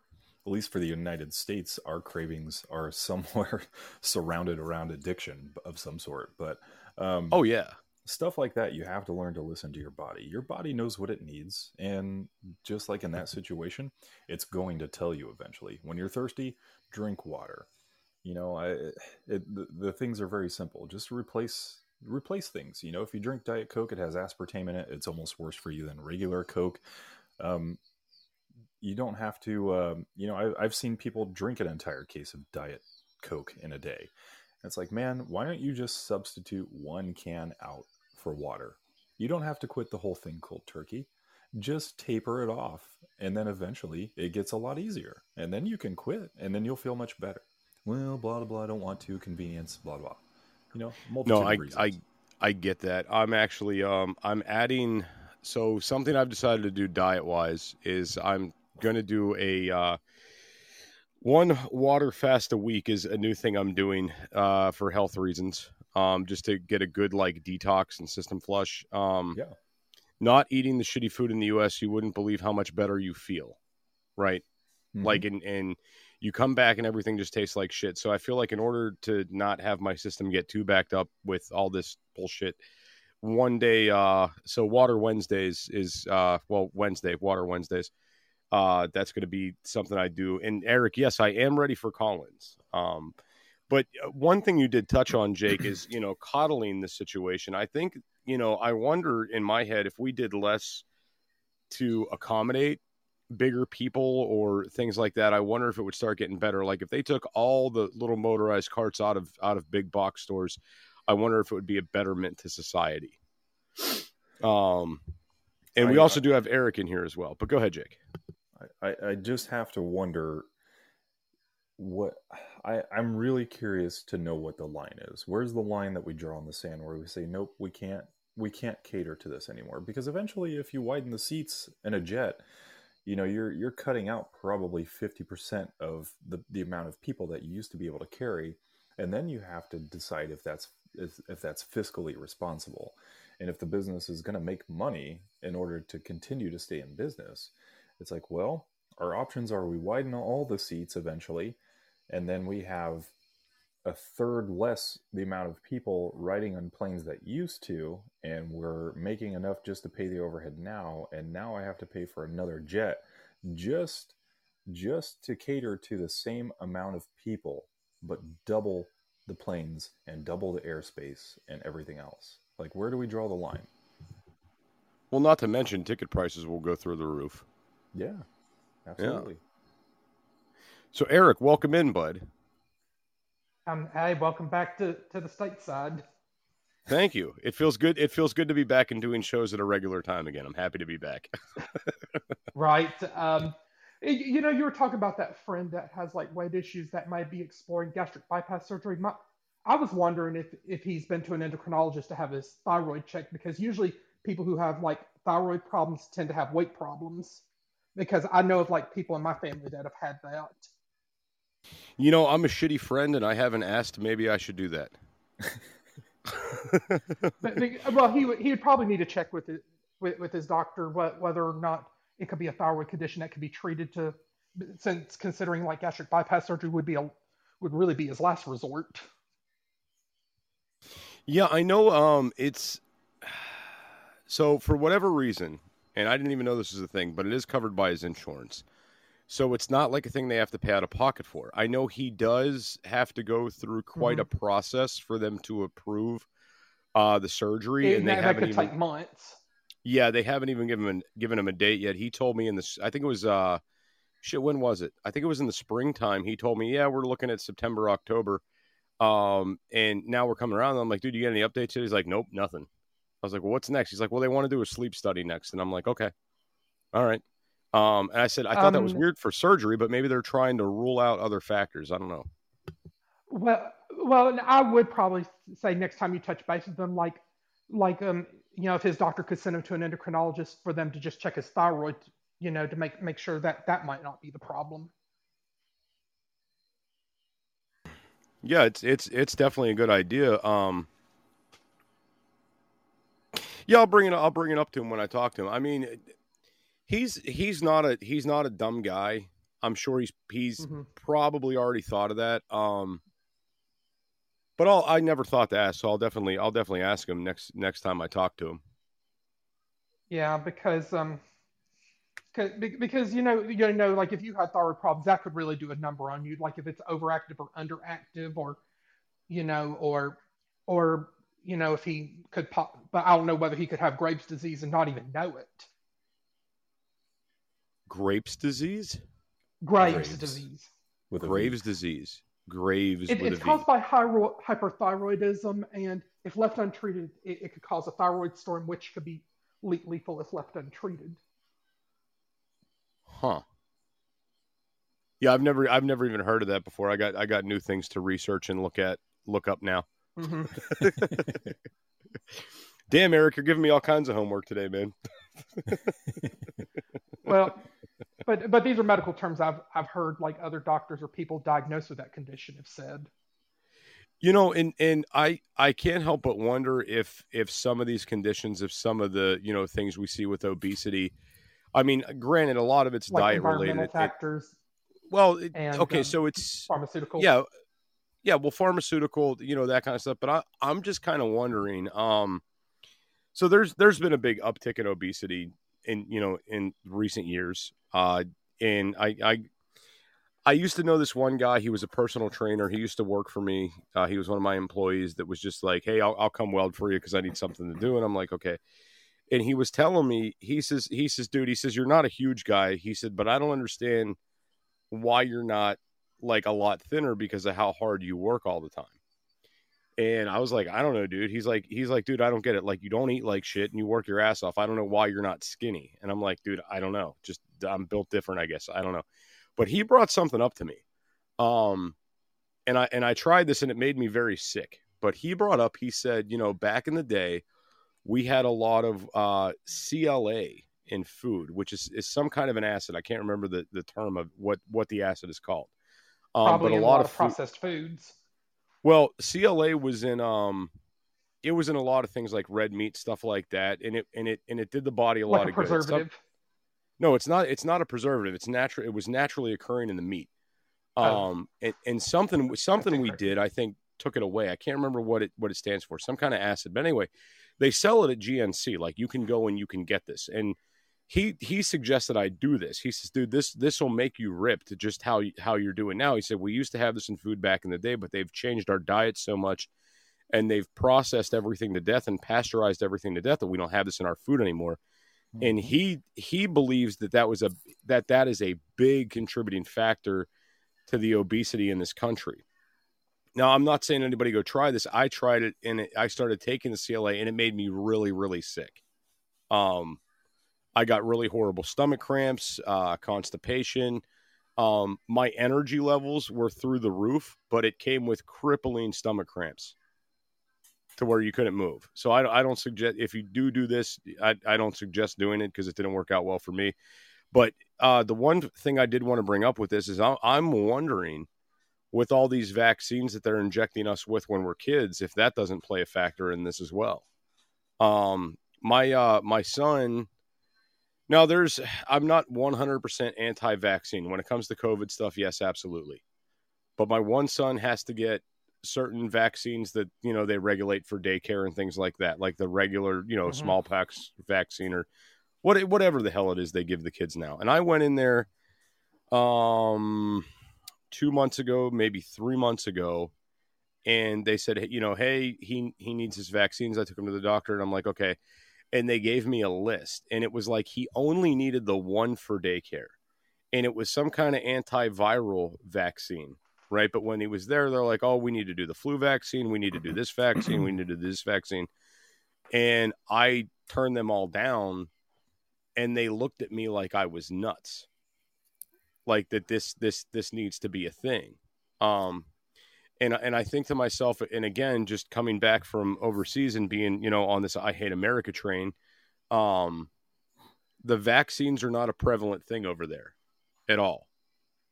at least for the United States, our cravings are somewhere [LAUGHS] surrounded around addiction of some sort. But um, Oh, yeah. Stuff like that, you have to learn to listen to your body. Your body knows what it needs, and just like in that situation, it's going to tell you eventually. When you're thirsty, drink water. You know, I it, the, the things are very simple. Just replace replace things. You know, if you drink Diet Coke, it has aspartame in it. It's almost worse for you than regular Coke. Um, you don't have to. Um, you know, I, I've seen people drink an entire case of Diet Coke in a day. It's like, man, why don't you just substitute one can out for water? You don't have to quit the whole thing cold turkey. Just taper it off, and then eventually it gets a lot easier, and then you can quit, and then you'll feel much better. Well, blah blah blah. I don't want to convenience. Blah blah. You know, multiple no, I, I I get that. I'm actually um I'm adding. So something I've decided to do diet wise is I'm going to do a uh, one water fast a week is a new thing I'm doing uh, for health reasons. Um, just to get a good like detox and system flush. Um, yeah. Not eating the shitty food in the U.S., you wouldn't believe how much better you feel, right? Mm-hmm. Like in and you come back and everything just tastes like shit. So I feel like in order to not have my system get too backed up with all this bullshit, one day, uh, so Water Wednesdays is uh, well Wednesday, Water Wednesdays uh, that's going to be something I do. And Eric, yes, I am ready for call-ins. Um, but uh, one thing you did touch on, Jake, is you know coddling the situation. I think you know I wonder in my head if we did less to accommodate bigger people or things like that. I wonder if it would start getting better. Like if they took all the little motorized carts out of out of big box stores, I wonder if it would be a betterment to society. Um, and we also do have Eric in here as well. But go ahead, Jake. I, I just have to wonder what I, I'm really curious to know what the line is. Where's the line that we draw in the sand where we say, nope, we can't we can't cater to this anymore? Because eventually if you widen the seats in a jet, you know, you're you're cutting out probably 50% of the, the amount of people that you used to be able to carry. And then you have to decide if that's if, if that's fiscally responsible. And if the business is going to make money in order to continue to stay in business, it's like, well, our options are we widen all the seats eventually, and then we have a third less the amount of people riding on planes that used to, and we're making enough just to pay the overhead now, and now I have to pay for another jet just just to cater to the same amount of people, but double the planes and double the airspace and everything else. Like, where do we draw the line? Well, not to mention ticket prices will go through the roof. Yeah, absolutely. Yeah. So, Eric, welcome in, bud. Um, hey, welcome back to, to the stateside. Thank you. It feels good. It feels good to be back and doing shows at a regular time again. I'm happy to be back. [LAUGHS] right. Um, you know, you were talking about that friend that has like weight issues that might be exploring gastric bypass surgery. My, I was wondering if if he's been to an endocrinologist to have his thyroid checked because usually people who have like thyroid problems tend to have weight problems because I know of like people in my family that have had that. You know, I'm a shitty friend and I haven't asked. Maybe I should do that. [LAUGHS] but, well, he would he would probably need to check with it with, with his doctor whether or not it could be a thyroid condition that could be treated to since considering like gastric bypass surgery would be a would really be his last resort. Yeah, I know um it's so for whatever reason, and I didn't even know this was a thing, but it is covered by his insurance. So it's not like a thing they have to pay out of pocket for. I know he does have to go through quite mm-hmm. a process for them to approve uh, the surgery, and they that haven't even, take months. Yeah, they haven't even given him given him a date yet. He told me in this, I think it was uh, shit. When was it? I think it was in the springtime. He told me, yeah, we're looking at September, October, um, and now we're coming around. I'm like, dude, you get any updates? He's like, nope, nothing. I was like, well, what's next? He's like, well, they want to do a sleep study next. And I'm like, okay, all right. Um, and I said, I thought um, that was um, weird for surgery, but maybe they're trying to rule out other factors. I don't know. Well, well, I would probably say next time you touch base with them, like, like, um, you know, if his doctor could send him to an endocrinologist for them to just check his thyroid, you know, to make make sure that that might not be the problem. Yeah, it's it's it's definitely a good idea. Um, yeah, I'll bring it. I'll bring it up to him when I talk to him. I mean, he's he's not a he's not a dumb guy. I'm sure he's he's mm-hmm. probably already thought of that. Um, but I'll, I never thought to ask, so I'll definitely I'll definitely ask him next next time I talk to him. Yeah, because um, because because you know you know like if you had thyroid problems, that could really do a number on you. Like if it's overactive or underactive, or you know, or or you know, if he could pop, but I don't know whether he could have Graves' disease and not even know it. Graves' disease? Graves', Graves. disease. With. Graves' disease. Graves It, with it's a V. caused by hyro- hyperthyroidism, and if left untreated, it, it could cause a thyroid storm, which could be le- lethal if left untreated. Huh. Yeah, I've never I've never even heard of that before. I got I got new things to research and look at look up now. hmm [LAUGHS] Damn, Eric, you're giving me all kinds of homework today, man. [LAUGHS] Well, but but these are medical terms I've I've heard like other doctors or people diagnosed with that condition have said. You know, and and I I can't help but wonder if if some of these conditions, if some of the you know things we see with obesity, I mean, granted, a lot of it's like diet related. It- factors, well, it- and, okay, um, so it's pharmaceutical. yeah, yeah. Well, pharmaceutical, you know that kind of stuff. But I I'm just kind of wondering. Um, so there's there's been a big uptick in obesity in you know in recent years. Uh, and I I I used to know this one guy. He was a personal trainer. He used to work for me. Uh, he was one of my employees that was just like, "Hey, I'll, I'll come weld for you because I need something to do." And I'm like, "Okay." And he was telling me, he says, he says, dude, he says, you're not a huge guy. He said, but I don't understand why you're not like a lot thinner because of how hard you work all the time. And I was like, I don't know, dude. He's like, he's like, dude, I don't get it. Like, you don't eat like shit and you work your ass off. I don't know why you're not skinny. And I'm like, dude, I don't know. Just I'm built different, I guess. I don't know. But he brought something up to me. Um, and I and I tried this and it made me very sick. But he brought up, he said, you know, back in the day, we had a lot of uh, CLA in food, which is, is some kind of an acid. I can't remember the, the term of what, what the acid is called. Um, probably but a in lot, of food, processed foods. Well, CLA was in um, it was in a lot of things like red meat stuff like that, and it and it and it did the body a lot Like a of good. It's some- preservative. no, it's not. It's not a preservative. It's natural. It was naturally occurring in the meat. Oh. Um, and, and something something we did, I think, took it away. I can't remember what it what it stands for. Some kind of acid. But anyway, they sell it at GNC. Like you can go and you can get this. And he he suggested I do this. He says, dude, this this will make you ripped. Just how how you're doing now. He said we used to have this in food back in the day, but they've changed our diet so much. And they've processed everything to death and pasteurized everything to death that we don't have this in our food anymore and he he believes that that was a that that is a big contributing factor to the obesity in this country now i'm not saying anybody go try this i tried it and it, i started taking the cla and it made me really really sick um i got really horrible stomach cramps uh constipation um my energy levels were through the roof but it came with crippling stomach cramps to where you couldn't move. So I, I don't suggest if you do do this, I, I don't suggest doing it because it didn't work out well for me. But uh, the one thing I did want to bring up with this is I, I'm wondering with all these vaccines that they're injecting us with when we're kids, if that doesn't play a factor in this as well. Um, my uh, my son. Now, there's I'm not 100% anti-vaccine when it comes to COVID stuff. Yes, absolutely. But my one son has to get certain vaccines that you know they regulate for daycare and things like that, like the regular you know Mhm. smallpox vaccine or what whatever the hell it is they give the kids now. And I went in there um two months ago, maybe three months ago, and they said, you know, hey, he he needs his vaccines. I took him to the doctor, and I'm like, okay. And they gave me a list, and it was like he only needed the one for daycare, and it was some kind of antiviral vaccine right? But when he was there, they're like, "Oh, we need to do the flu vaccine. We need to do this vaccine. We need to do this vaccine." And I turned them all down, and they looked at me like I was nuts, like that this this this needs to be a thing. Um, and and I think to myself, and again, just coming back from overseas and being you know on this I hate America train, um, the vaccines are not a prevalent thing over there at all.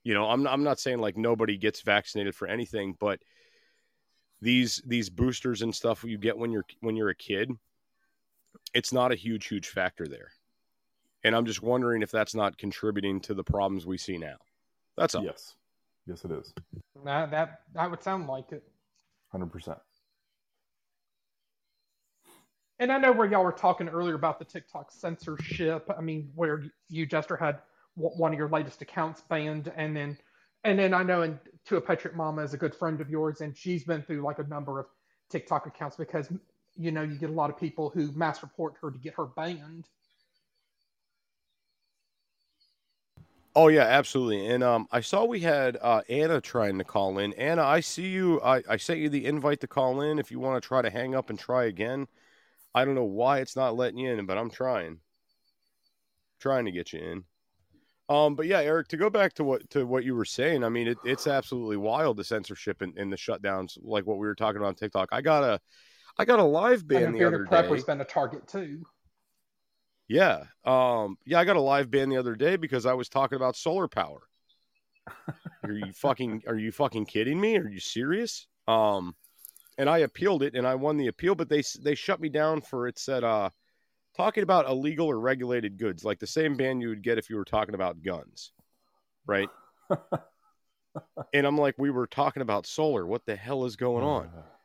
You know, I'm I'm not saying like nobody gets vaccinated for anything, but these these boosters and stuff you get when you're when you're a kid, it's not a huge huge factor there. And I'm just wondering if that's not contributing to the problems we see now. That's all. Yes. Yes, it is. That that that would sound like it. 100%. And I know where y'all were talking earlier about the TikTok censorship. I mean, where you Jester had one of your latest accounts banned, and then and then I know and to a Patriot Mama is a good friend of yours, and she's been through like a number of TikTok accounts because you know, you get a lot of people who mass report her to get her banned. Oh yeah, absolutely. And um, I saw we had uh, Anna trying to call in. Anna, I see you. I, I sent you the invite to call in. If you want to try to hang up and try again, I don't know why it's not letting you in, but I'm trying, trying to get you in. Um, but yeah, Eric, to go back to what to what you were saying, I mean, it, it's absolutely wild the censorship and, and the shutdowns, like what we were talking about on TikTok. I got a, I got a live ban the other day. Prepper's been a target too. Yeah. Um, yeah, I got a live ban the other day because I was talking about solar power. are you fucking are you fucking kidding me? Are you serious? Um, and I appealed it and I won the appeal, but they they shut me down for it said uh talking about illegal or regulated goods, like the same ban you would get if you were talking about guns. Right? [LAUGHS] and I'm like, we were talking about solar. What the hell is going on? [LAUGHS]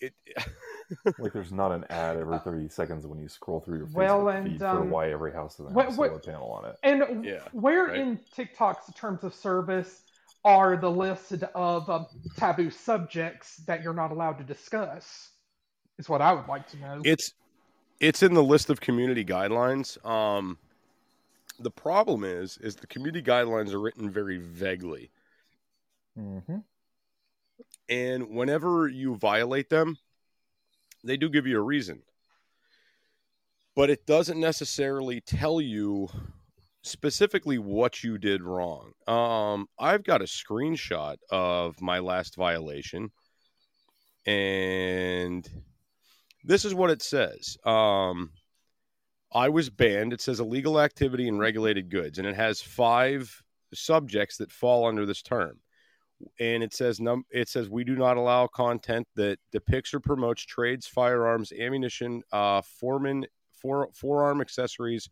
It [LAUGHS] like there's not an ad every 30 seconds when you scroll through your Facebook well, and, feed um, for why every house doesn't have what- a solar what- panel on it. And Yeah, where right. in TikTok's terms of service are the list of um, taboo subjects that you're not allowed to discuss? Is what I would like to know. it's it's in the list of community guidelines. Um, the problem is is the community guidelines are written very vaguely, Mm-hmm. And whenever you violate them, they do give you a reason, but it doesn't necessarily tell you specifically what you did wrong. Um, I've got a screenshot of my last violation, and this is what it says. Um, I was banned. It says illegal activity and regulated goods, and it has five subjects that fall under this term. And it says num- it says we do not allow content that depicts or promotes trades, firearms, ammunition, uh, foreman, fore- forearm accessories,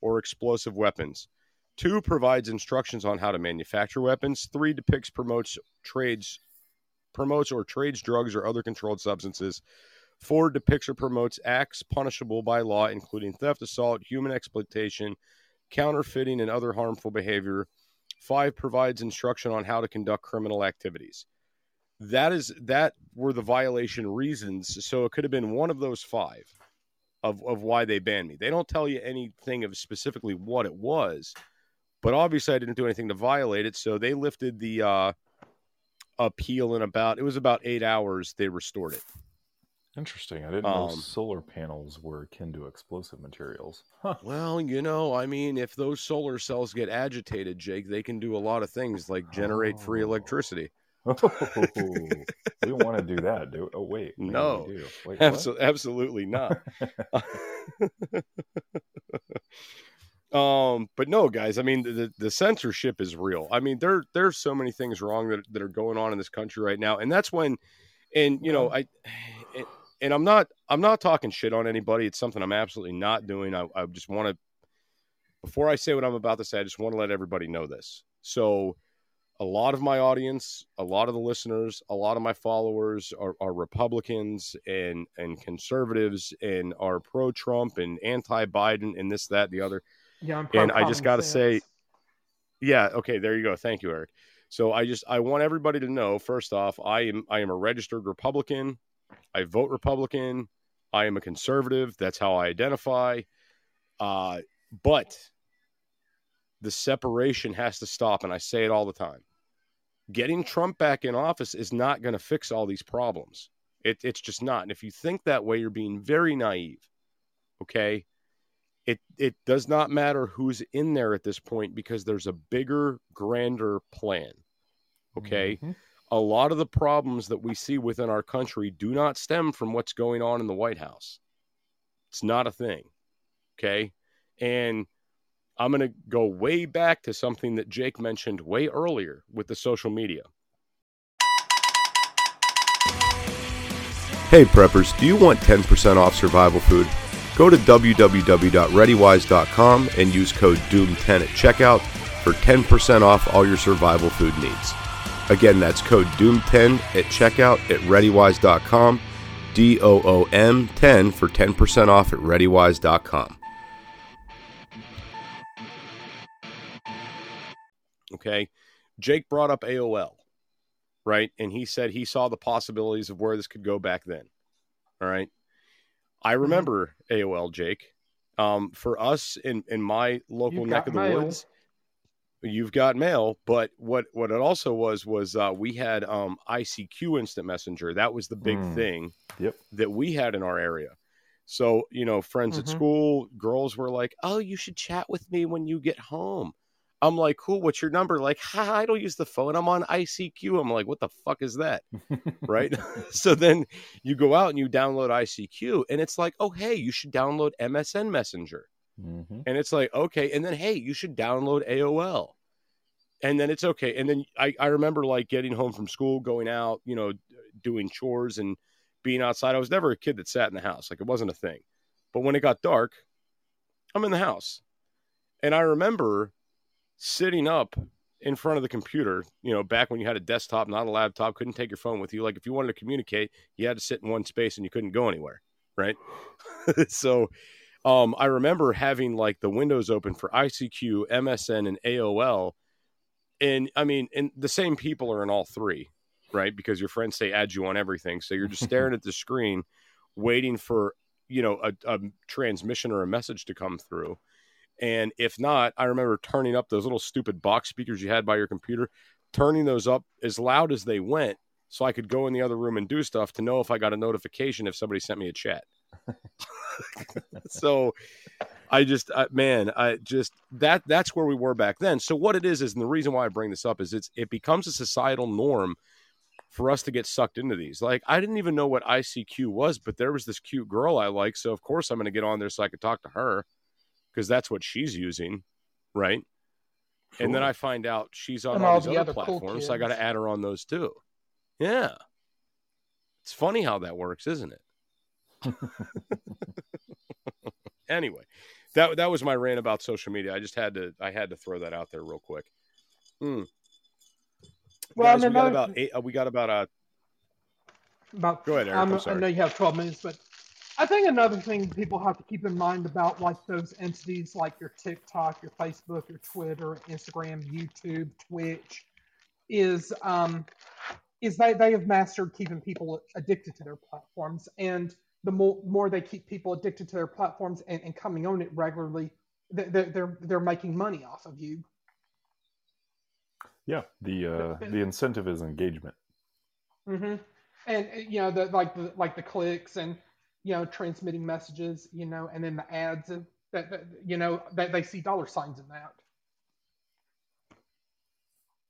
or explosive weapons. Two provides instructions on how to manufacture weapons. Three depicts, promotes trades, promotes or trades drugs or other controlled substances. Four depicts or promotes acts punishable by law, including theft, assault, human exploitation, counterfeiting, and other harmful behavior. Five provides instruction on how to conduct criminal activities. That is that were the violation reasons. So it could have been one of those five of, of why they banned me. They don't tell you anything of specifically what it was, but obviously I didn't do anything to violate it. So they lifted the uh, appeal in about it was about eight hours. They restored it. Interesting. I didn't know Um, solar panels were akin to explosive materials. [LAUGHS] Huh. Well, you know, I mean, if those solar cells get agitated, Jake, they can do a lot of things like generate free Oh. electricity. [LAUGHS] we don't want to do that, do Oh, wait. No. Wait. Absol- absolutely not. [LAUGHS] um, but no, guys. I mean, the the censorship is real. I mean, there there's so many things wrong that that are going on in this country right now, and that's when, and you know, I, and, I'm not I'm not talking shit on anybody. It's something I'm absolutely not doing. I, I just want to, before I say what I'm about to say, I just want to let everybody know this. So, a lot of my audience, a lot of the listeners, a lot of my followers are, are Republicans and and conservatives and are pro Trump and anti Biden and this that the other. yeah, I'm and I just gotta say-. Yeah, okay, there you go. Thank you, Eric. So I just I want everybody to know first off, I am I am a registered Republican. I vote Republican. I am a conservative. That's how I identify. Uh, but the separation has to stop, and I say it all the time. Getting Trump back in office is not going to fix all these problems. It, it's just not. And if you think that way, you're being very naive. Okay it it does not matter who's in there at this point because there's a bigger grander plan okay Mhm. A lot of the problems that we see within our country do not stem from what's going on in the white house it's not a thing okay and i'm going to go way back to something that jake mentioned way earlier with the social media Hey preppers, do you want 10% off survival food? Go to www.readywise.com and use code DOOM10 at checkout for 10% off all your survival food needs. Again, that's code DOOM10 at checkout at readywise.com, D O O M 10 for 10% off at readywise.com. Okay. Jake brought up AOL, right? And he said he saw the possibilities of where this could go back then. All right. I remember AOL, Jake. Um, for us in in my local You've neck of the mail. woods, you've got mail. But what what it also was was uh, we had um, ICQ Instant Messenger. That was the big Hmm. thing Yep. that we had in our area. So you know, friends at Mhm. school, girls were like, "Oh, you should chat with me when you get home." I'm like, "Cool, what's your number?" Like, "Ha, I don't use the phone. I'm on ICQ." I'm like, "What the fuck is that?" right? [LAUGHS] [LAUGHS] so then you go out and you download ICQ, and it's like, oh, hey, you should download MSN Messenger. Hmm And it's like, okay. And then, hey, you should download AOL. And then it's okay. And then I, I remember like getting home from school, going out, you know, doing chores and being outside. I was never a kid that sat in the house. Like it wasn't a thing. But when it got dark, I'm in the house. And I remember sitting up in front of the computer, you know, back when you had a desktop, not a laptop, couldn't take your phone with you. Like if you wanted to communicate, you had to sit in one space and you couldn't go anywhere, right? [LAUGHS] so um, I remember having like the windows open for ICQ, MSN, and AOL. And I mean, and the same people are in all three, right? Because your friends say add you on everything. So you're just [LAUGHS] staring at the screen, waiting for, you know, a, a transmission or a message to come through. And if not, I remember turning up those little stupid box speakers you had by your computer, turning those up as loud as they went so I could go in the other room and do stuff to know if I got a notification if somebody sent me a chat. [LAUGHS] so I just uh, man, I just that that's where we were back then. So what it is is and the reason why I bring this up is it's it becomes a societal norm for us to get sucked into these. Like I didn't even know what ICQ was, but there was this cute girl I like, so of course I'm going to get on there so I could talk to her because that's what she's using, right? And then I find out she's on And all all these the other other cool platforms, so I got to add her on those too. Yeah, it's funny how that works, isn't it? [LAUGHS] anyway, that that was my rant about social media. I just had to I had to throw that out there real quick. Hmm. Well, Guys, we got about eight. Uh, we got about uh. about Go ahead, Eric. I know you have 12 minutes, but I think another thing people have to keep in mind about like those entities like your TikTok, your Facebook, your Twitter, Instagram, YouTube, Twitch, is um, is they, they have mastered keeping people addicted to their platforms. And the more, more they keep people addicted to their platforms and, and coming on it regularly, they're, they're, they're making money off of you. Yeah, the uh, the incentive is engagement. hmm And you know, the like the like the clicks and you know transmitting messages, you know, and then the ads and that, that you know that they see dollar signs in that.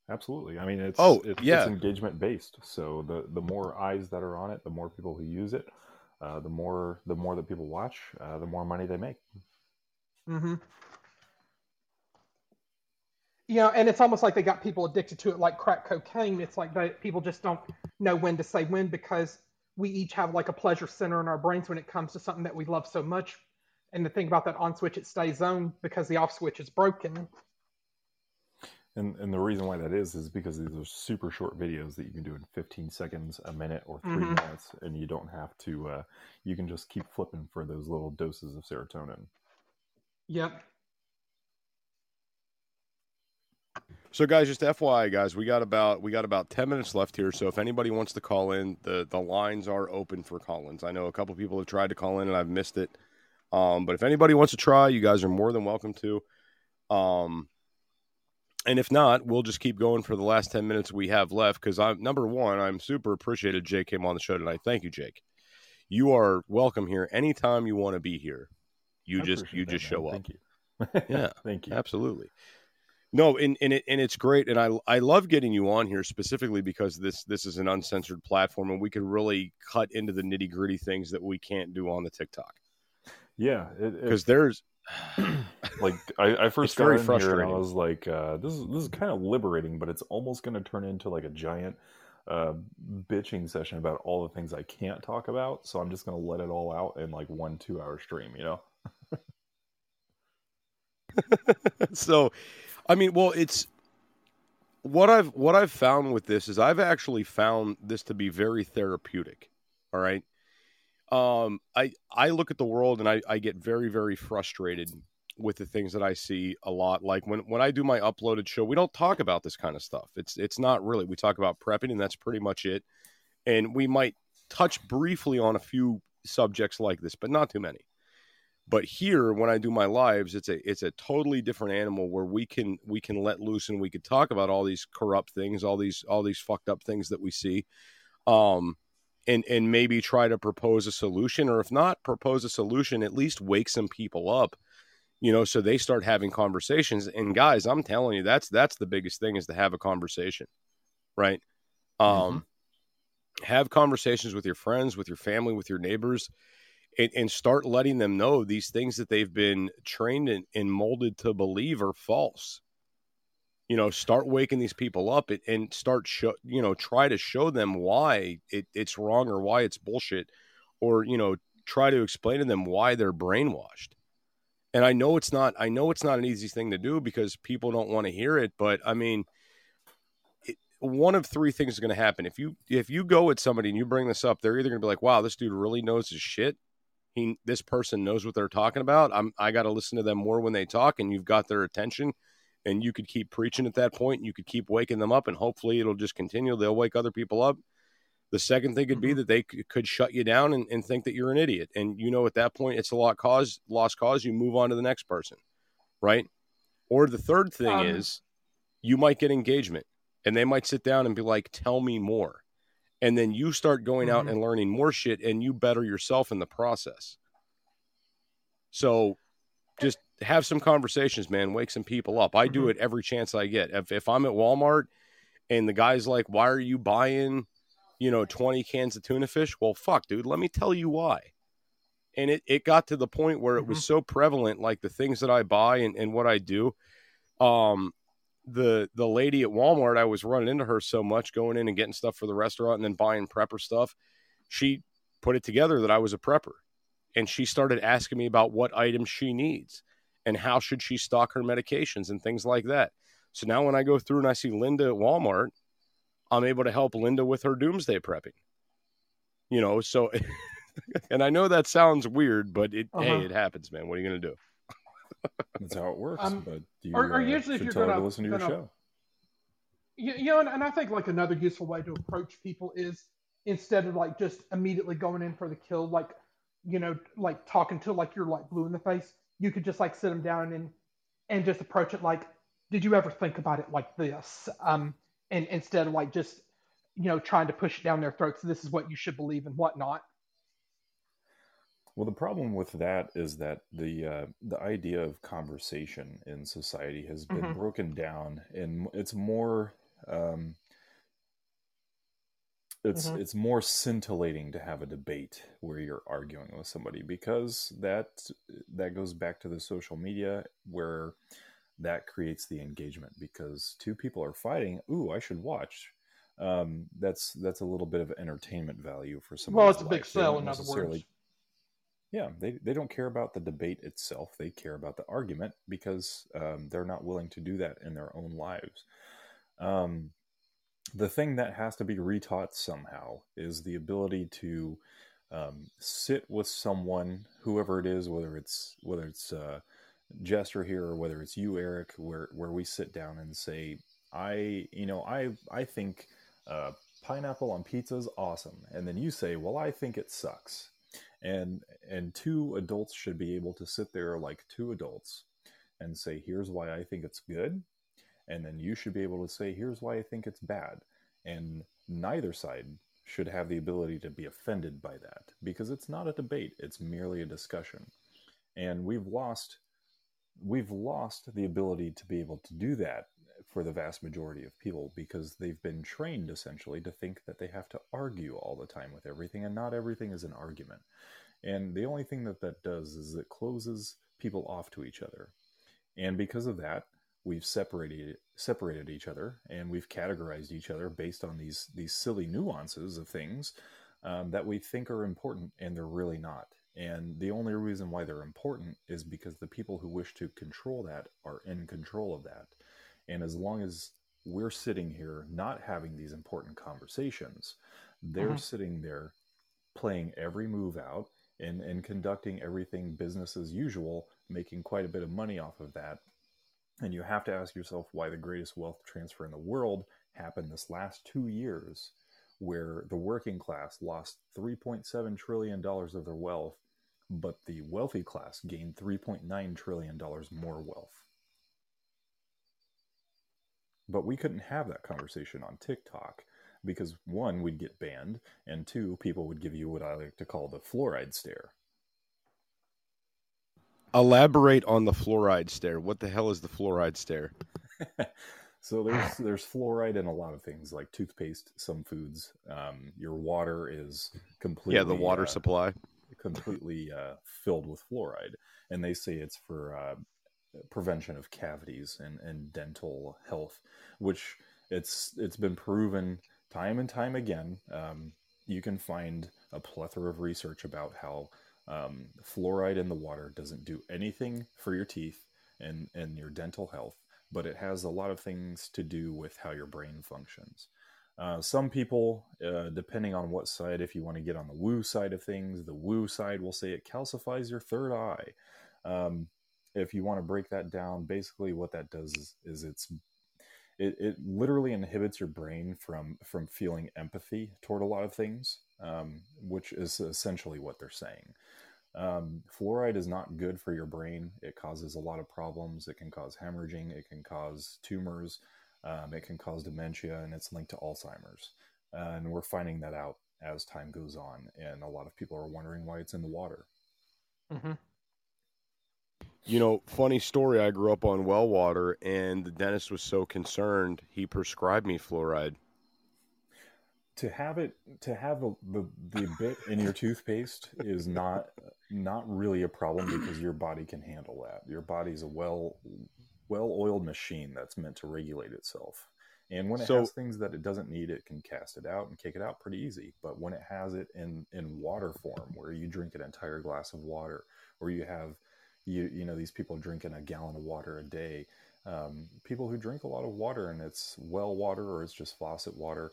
Absolutely. I mean, it's Oh, it's, yeah. it's engagement based. So the the more eyes that are on it, the more people who use it, uh, the more the more that people watch, uh, the more money they make. hmm You know, and it's almost like they got people addicted to it like crack cocaine. It's like they, people just don't know when to say when because we each have like a pleasure center in our brains when it comes to something that we love so much. And the thing about that on switch, it stays on because the off switch is broken. And and the reason why that is is because these are super short videos that you can do in 15 seconds, a minute, or 3 Mhm. minutes, and you don't have to. Uh, you can just keep flipping for those little doses of serotonin. Yep. So, guys, just FYI, guys, we got about we got about ten minutes left here. So, if anybody wants to call in, the the lines are open for call-ins. I know a couple people have tried to call in and I've missed it. Um, but if anybody wants to try, you guys are more than welcome to. Um, and if not, we'll just keep going for the last ten minutes we have left. Because I'm number one, I'm super appreciated Jake came on the show tonight. Thank you, Jake. You are welcome here anytime you want to be here. You I just you that, just man. show up. Thank you. [LAUGHS] Yeah, [LAUGHS] Thank you. Absolutely. No, and, and it and it's great, and I I love getting you on here specifically because this this is an uncensored platform, and we can really cut into the nitty gritty things that we can't do on the TikTok Yeah, because there's [SIGHS] like I, I first got in here and I was like, uh, this is this is kind of liberating, but it's almost going to turn into like a giant uh, bitching session about all the things I can't talk about. So I'm just going to let it all out in like one two hour stream. You know? [LAUGHS] so I mean, well, it's what I've what I've found with this is I've actually found this to be very therapeutic. All right. Um, I I look at the world and I, I get very, very frustrated with the things that I see a lot. Like when, when I do my uploaded show, we don't talk about this kind of stuff. It's it's not really. We talk about prepping and that's pretty much it. And we might touch briefly on a few subjects like this, but not too many. But here, when I do my lives, it's a it's a totally different animal where we can we can let loose and we could talk about all these corrupt things, all these all these fucked up things that we see, um, and and maybe try to propose a solution, or if not propose a solution, at least wake some people up, you know, so they start having conversations. And guys, I'm telling you, that's that's the biggest thing is to have a conversation, right? Um, mm-hmm. have conversations with your friends, with your family, with your neighbors and, and start letting them know these things that they've been trained and, and molded to believe are false you know start waking these people up and, start show you know try to show them why it, it's wrong or why it's bullshit or you know try to explain to them why they're brainwashed. And i know it's not i know it's not an easy thing to do because people don't want to hear it but i mean it, one of three things is going to happen. If you if you go with somebody and you bring this up they're either going to be like wow this dude really knows his shit. He this person knows what they're talking about. I'm I got to listen to them more when they talk, and you've got their attention, and you could keep preaching at that point, and you could keep waking them up, and hopefully it'll just continue. They'll wake other people up. The second thing could be mm-hmm. that they could shut you down and, and think that you're an idiot, and you know at that point it's a lot cause lost cause. You move on to the next person, right? Or the third thing um, is you might get engagement, and they might sit down and be like, "Tell me more." and then you start going mm-hmm. out and learning more shit and you better yourself in the process so just have some conversations man wake some people up i mm-hmm. do it every chance i get if, if i'm at walmart and the guy's like why are you buying you know 20 cans of tuna fish well fuck dude let me tell you why and it, it got to the point where it mm-hmm. was so prevalent like the things that i buy and, and what i do um the the lady at Walmart, I was running into her so much going in and getting stuff for the restaurant and then buying prepper stuff. She put it together that I was a prepper. And she started asking me about what items she needs and how should she stock her medications and things like that. So now when I go through and I see Linda at Walmart, I'm able to help Linda with her doomsday prepping. You know, so [LAUGHS] and I know that sounds weird, but it uh-huh. hey, it happens, man. What are you gonna do? That's how it works. Um, but you or, or uh, usually if you're going to listen to your gonna, show. You, you know, and, and I think like another useful way to approach people is instead of like just immediately going in for the kill, like you know, like talking to like you're like blue in the face. You could just like sit them down and and just approach it like, did you ever think about it like this? Um, and instead of like just you know trying to push it down their throats. This is what you should believe and whatnot. Well, the problem with that is that the uh, the idea of conversation in society has been mm-hmm. broken down, and it's more um, it's mm-hmm. it's more scintillating to have a debate where you're arguing with somebody because that that goes back to the social media where that creates the engagement because two people are fighting. Ooh, I should watch. Um, that's that's a little bit of entertainment value for some. Well, it's a big sell, in other words yeah, they, they don't care about the debate itself. They care about the argument because um, they're not willing to do that in their own lives. Um, the thing that has to be retaught somehow is the ability to um, sit with someone, whoever it is, whether it's whether it's uh, Jester here or whether it's you, Eric, where where we sit down and say, I, you know, I I think uh, pineapple on pizza is awesome, and then you say, well, I think it sucks. And and two adults should be able to sit there like two adults and say here's why i think it's good and then you should be able to say here's why i think it's bad and neither side should have the ability to be offended by that because it's not a debate it's merely a discussion and we've lost we've lost the ability to be able to do that for the vast majority of people because they've been trained essentially to think that they have to argue all the time with everything and not everything is an argument. And the only thing that that does is it closes people off to each other. And because of that, we've separated separated each other and we've categorized each other based on these these silly nuances of things um, that we think are important and they're really not. And the only reason why they're important is because the people who wish to control that are in control of that. And as long as we're sitting here not having these important conversations, they're mm-hmm. sitting there playing every move out and, and conducting everything business as usual, making quite a bit of money off of that. And you have to ask yourself why the greatest wealth transfer in the world happened this last two years where the working class lost 3.7 trillion dollars of their wealth, but the wealthy class gained 3.9 trillion dollars more wealth. But we couldn't have that conversation on TikTok because one, we'd get banned, and two, people would give you what I like to call the fluoride stare. Elaborate on the fluoride stare. What the hell is the fluoride stare? [LAUGHS] so there's there's fluoride in a lot of things like toothpaste, some foods. Um, your water is completely Yeah, the water uh, supply. completely uh, filled with fluoride, and they say it's for uh, prevention of cavities and, and dental health, which it's it's been proven time and time again. Um, you can find a plethora of research about how um, fluoride in the water doesn't do anything for your teeth and, and your dental health, but it has a lot of things to do with how your brain functions. Uh, some people, uh, depending on what side, if you want to get on the woo side of things, the woo side will say it calcifies your third eye. Um, if you want to break that down, basically what that does is, is it's it, it literally inhibits your brain from from feeling empathy toward a lot of things, um, which is essentially what they're saying. Um, fluoride is not good for your brain. It causes a lot of problems. It can cause hemorrhaging. It can cause tumors. Um, it can cause dementia, and it's linked to Alzheimer's. Uh, and we're finding that out as time goes on. And a lot of people are wondering why it's in the water. hmm You know, funny story. I grew up on well water, and the dentist was so concerned he prescribed me fluoride. to have it to have a, the the bit in your toothpaste is not not really a problem because your body can handle that. Your body's a well well oiled machine that's meant to regulate itself. And when it So- has things that it doesn't need, it can cast it out and kick it out pretty easy. But when it has it in in water form, where you drink an entire glass of water, or you have you you know these people drinking a gallon of water a day, um, people who drink a lot of water and it's well water or it's just faucet water,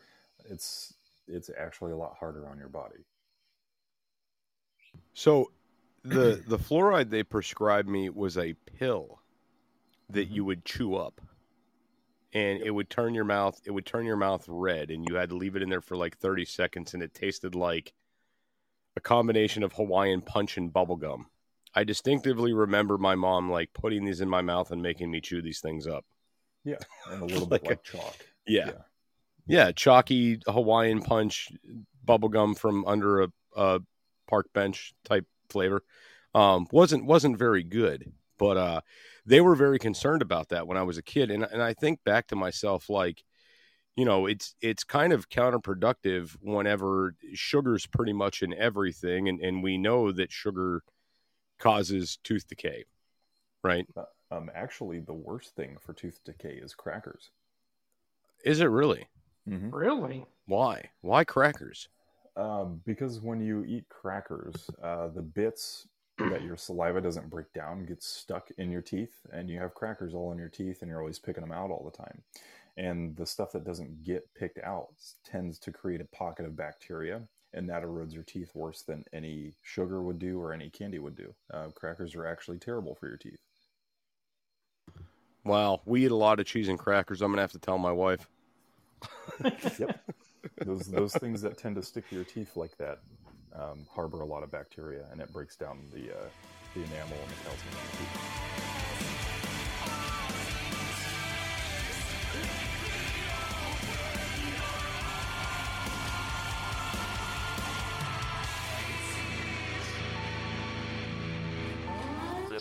it's it's actually a lot harder on your body. So, the [CLEARS THROAT] the fluoride they prescribed me was a pill that you would chew up, and it would turn your mouth. It would turn your mouth red, and you had to leave it in there for like thirty seconds, and it tasted like a combination of Hawaiian punch and bubblegum. I distinctively remember my mom like putting these in my mouth and making me chew these things up. Yeah, and a [LAUGHS] little Like bit a- like chalk. Yeah. Yeah, chalky Hawaiian punch bubblegum from under a, a park bench type flavor. Um, wasn't wasn't very good, but uh, they were very concerned about that when I was a kid, and and I think back to myself like, you know, it's it's kind of counterproductive whenever sugar's pretty much in everything, and and we know that sugar causes tooth decay, right? Um, actually, the worst thing for tooth decay is crackers. Is it really? Mm-hmm. Really? Why? Why crackers? Um, because when you eat crackers, uh, the bits that your saliva doesn't break down get stuck in your teeth, and you have crackers all in your teeth, and you're always picking them out all the time. And the stuff that doesn't get picked out tends to create a pocket of bacteria, and that erodes your teeth worse than any sugar would do or any candy would do. Uh, crackers are actually terrible for your teeth. Wow, we eat a lot of cheese and crackers. I'm gonna have to tell my wife. [LAUGHS] Yep. those those things that tend to stick to your teeth like that um, harbor a lot of bacteria, and it breaks down the uh, the enamel and the calcium